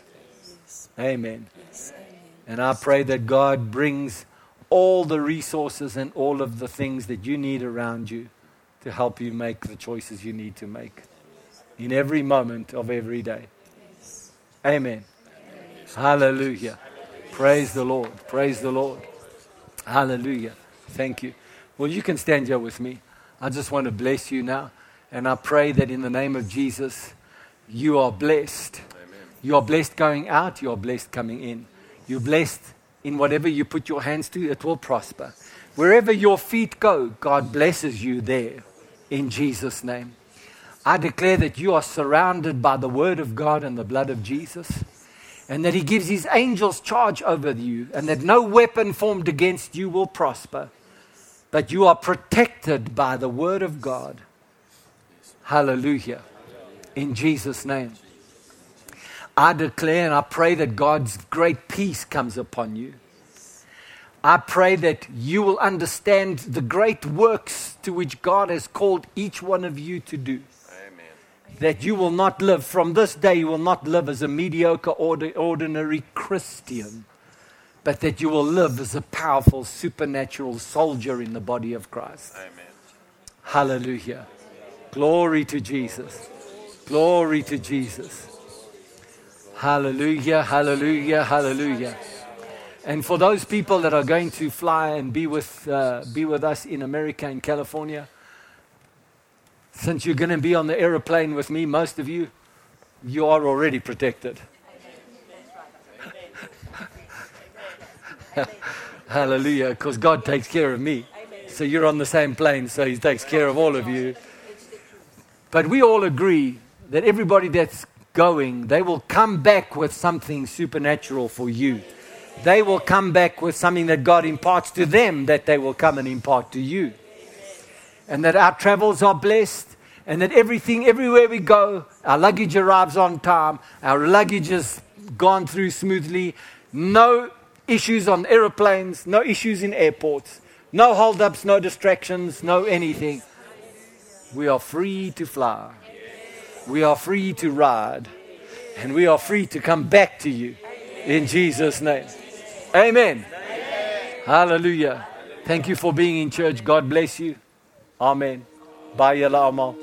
Yes. Amen. Yes. And I pray that God brings all the resources and all of the things that you need around you to help you make the choices you need to make in every moment of every day. Amen. Hallelujah. Praise the Lord. Praise the Lord. Hallelujah. Thank you. Well, you can stand here with me. I just want to bless you now. And I pray that in the name of Jesus, you are blessed. Amen. You are blessed going out, you are blessed coming in. You're blessed in whatever you put your hands to, it will prosper. Wherever your feet go, God blesses you there in Jesus' name. I declare that you are surrounded by the Word of God and the blood of Jesus and that he gives his angels charge over you, and that no weapon formed against you will prosper, but you are protected by the word of God. Hallelujah. In Jesus' name. I declare and I pray that God's great peace comes upon you. I pray that you will understand the great works to which God has called each one of you to do that you will not live, from this day, you will not live as a mediocre, ordinary Christian, but that you will live as a powerful supernatural soldier in the body of Christ. Amen. Hallelujah. Glory to Jesus. Glory to Jesus. Hallelujah, hallelujah, hallelujah. And for those people that are going to fly and be with, uh, be with us in America and California, since you're going to be on the aeroplane with me, most of you, you are already protected. Hallelujah, because God takes care of me. So you're on the same plane, so He takes care of all of you. But we all agree that everybody that's going, they will come back with something supernatural for you. They will come back with something that God imparts to them that they will come and impart to you. And that our travels are blessed, and that everything, everywhere we go, our luggage arrives on time, our luggage has gone through smoothly, no issues on aeroplanes, no issues in airports, no holdups, no distractions, no anything. We are free to fly. We are free to ride. And we are free to come back to you in Jesus' name. Amen. Hallelujah. Thank you for being in church. God bless you. Amen. Bye, Yalama.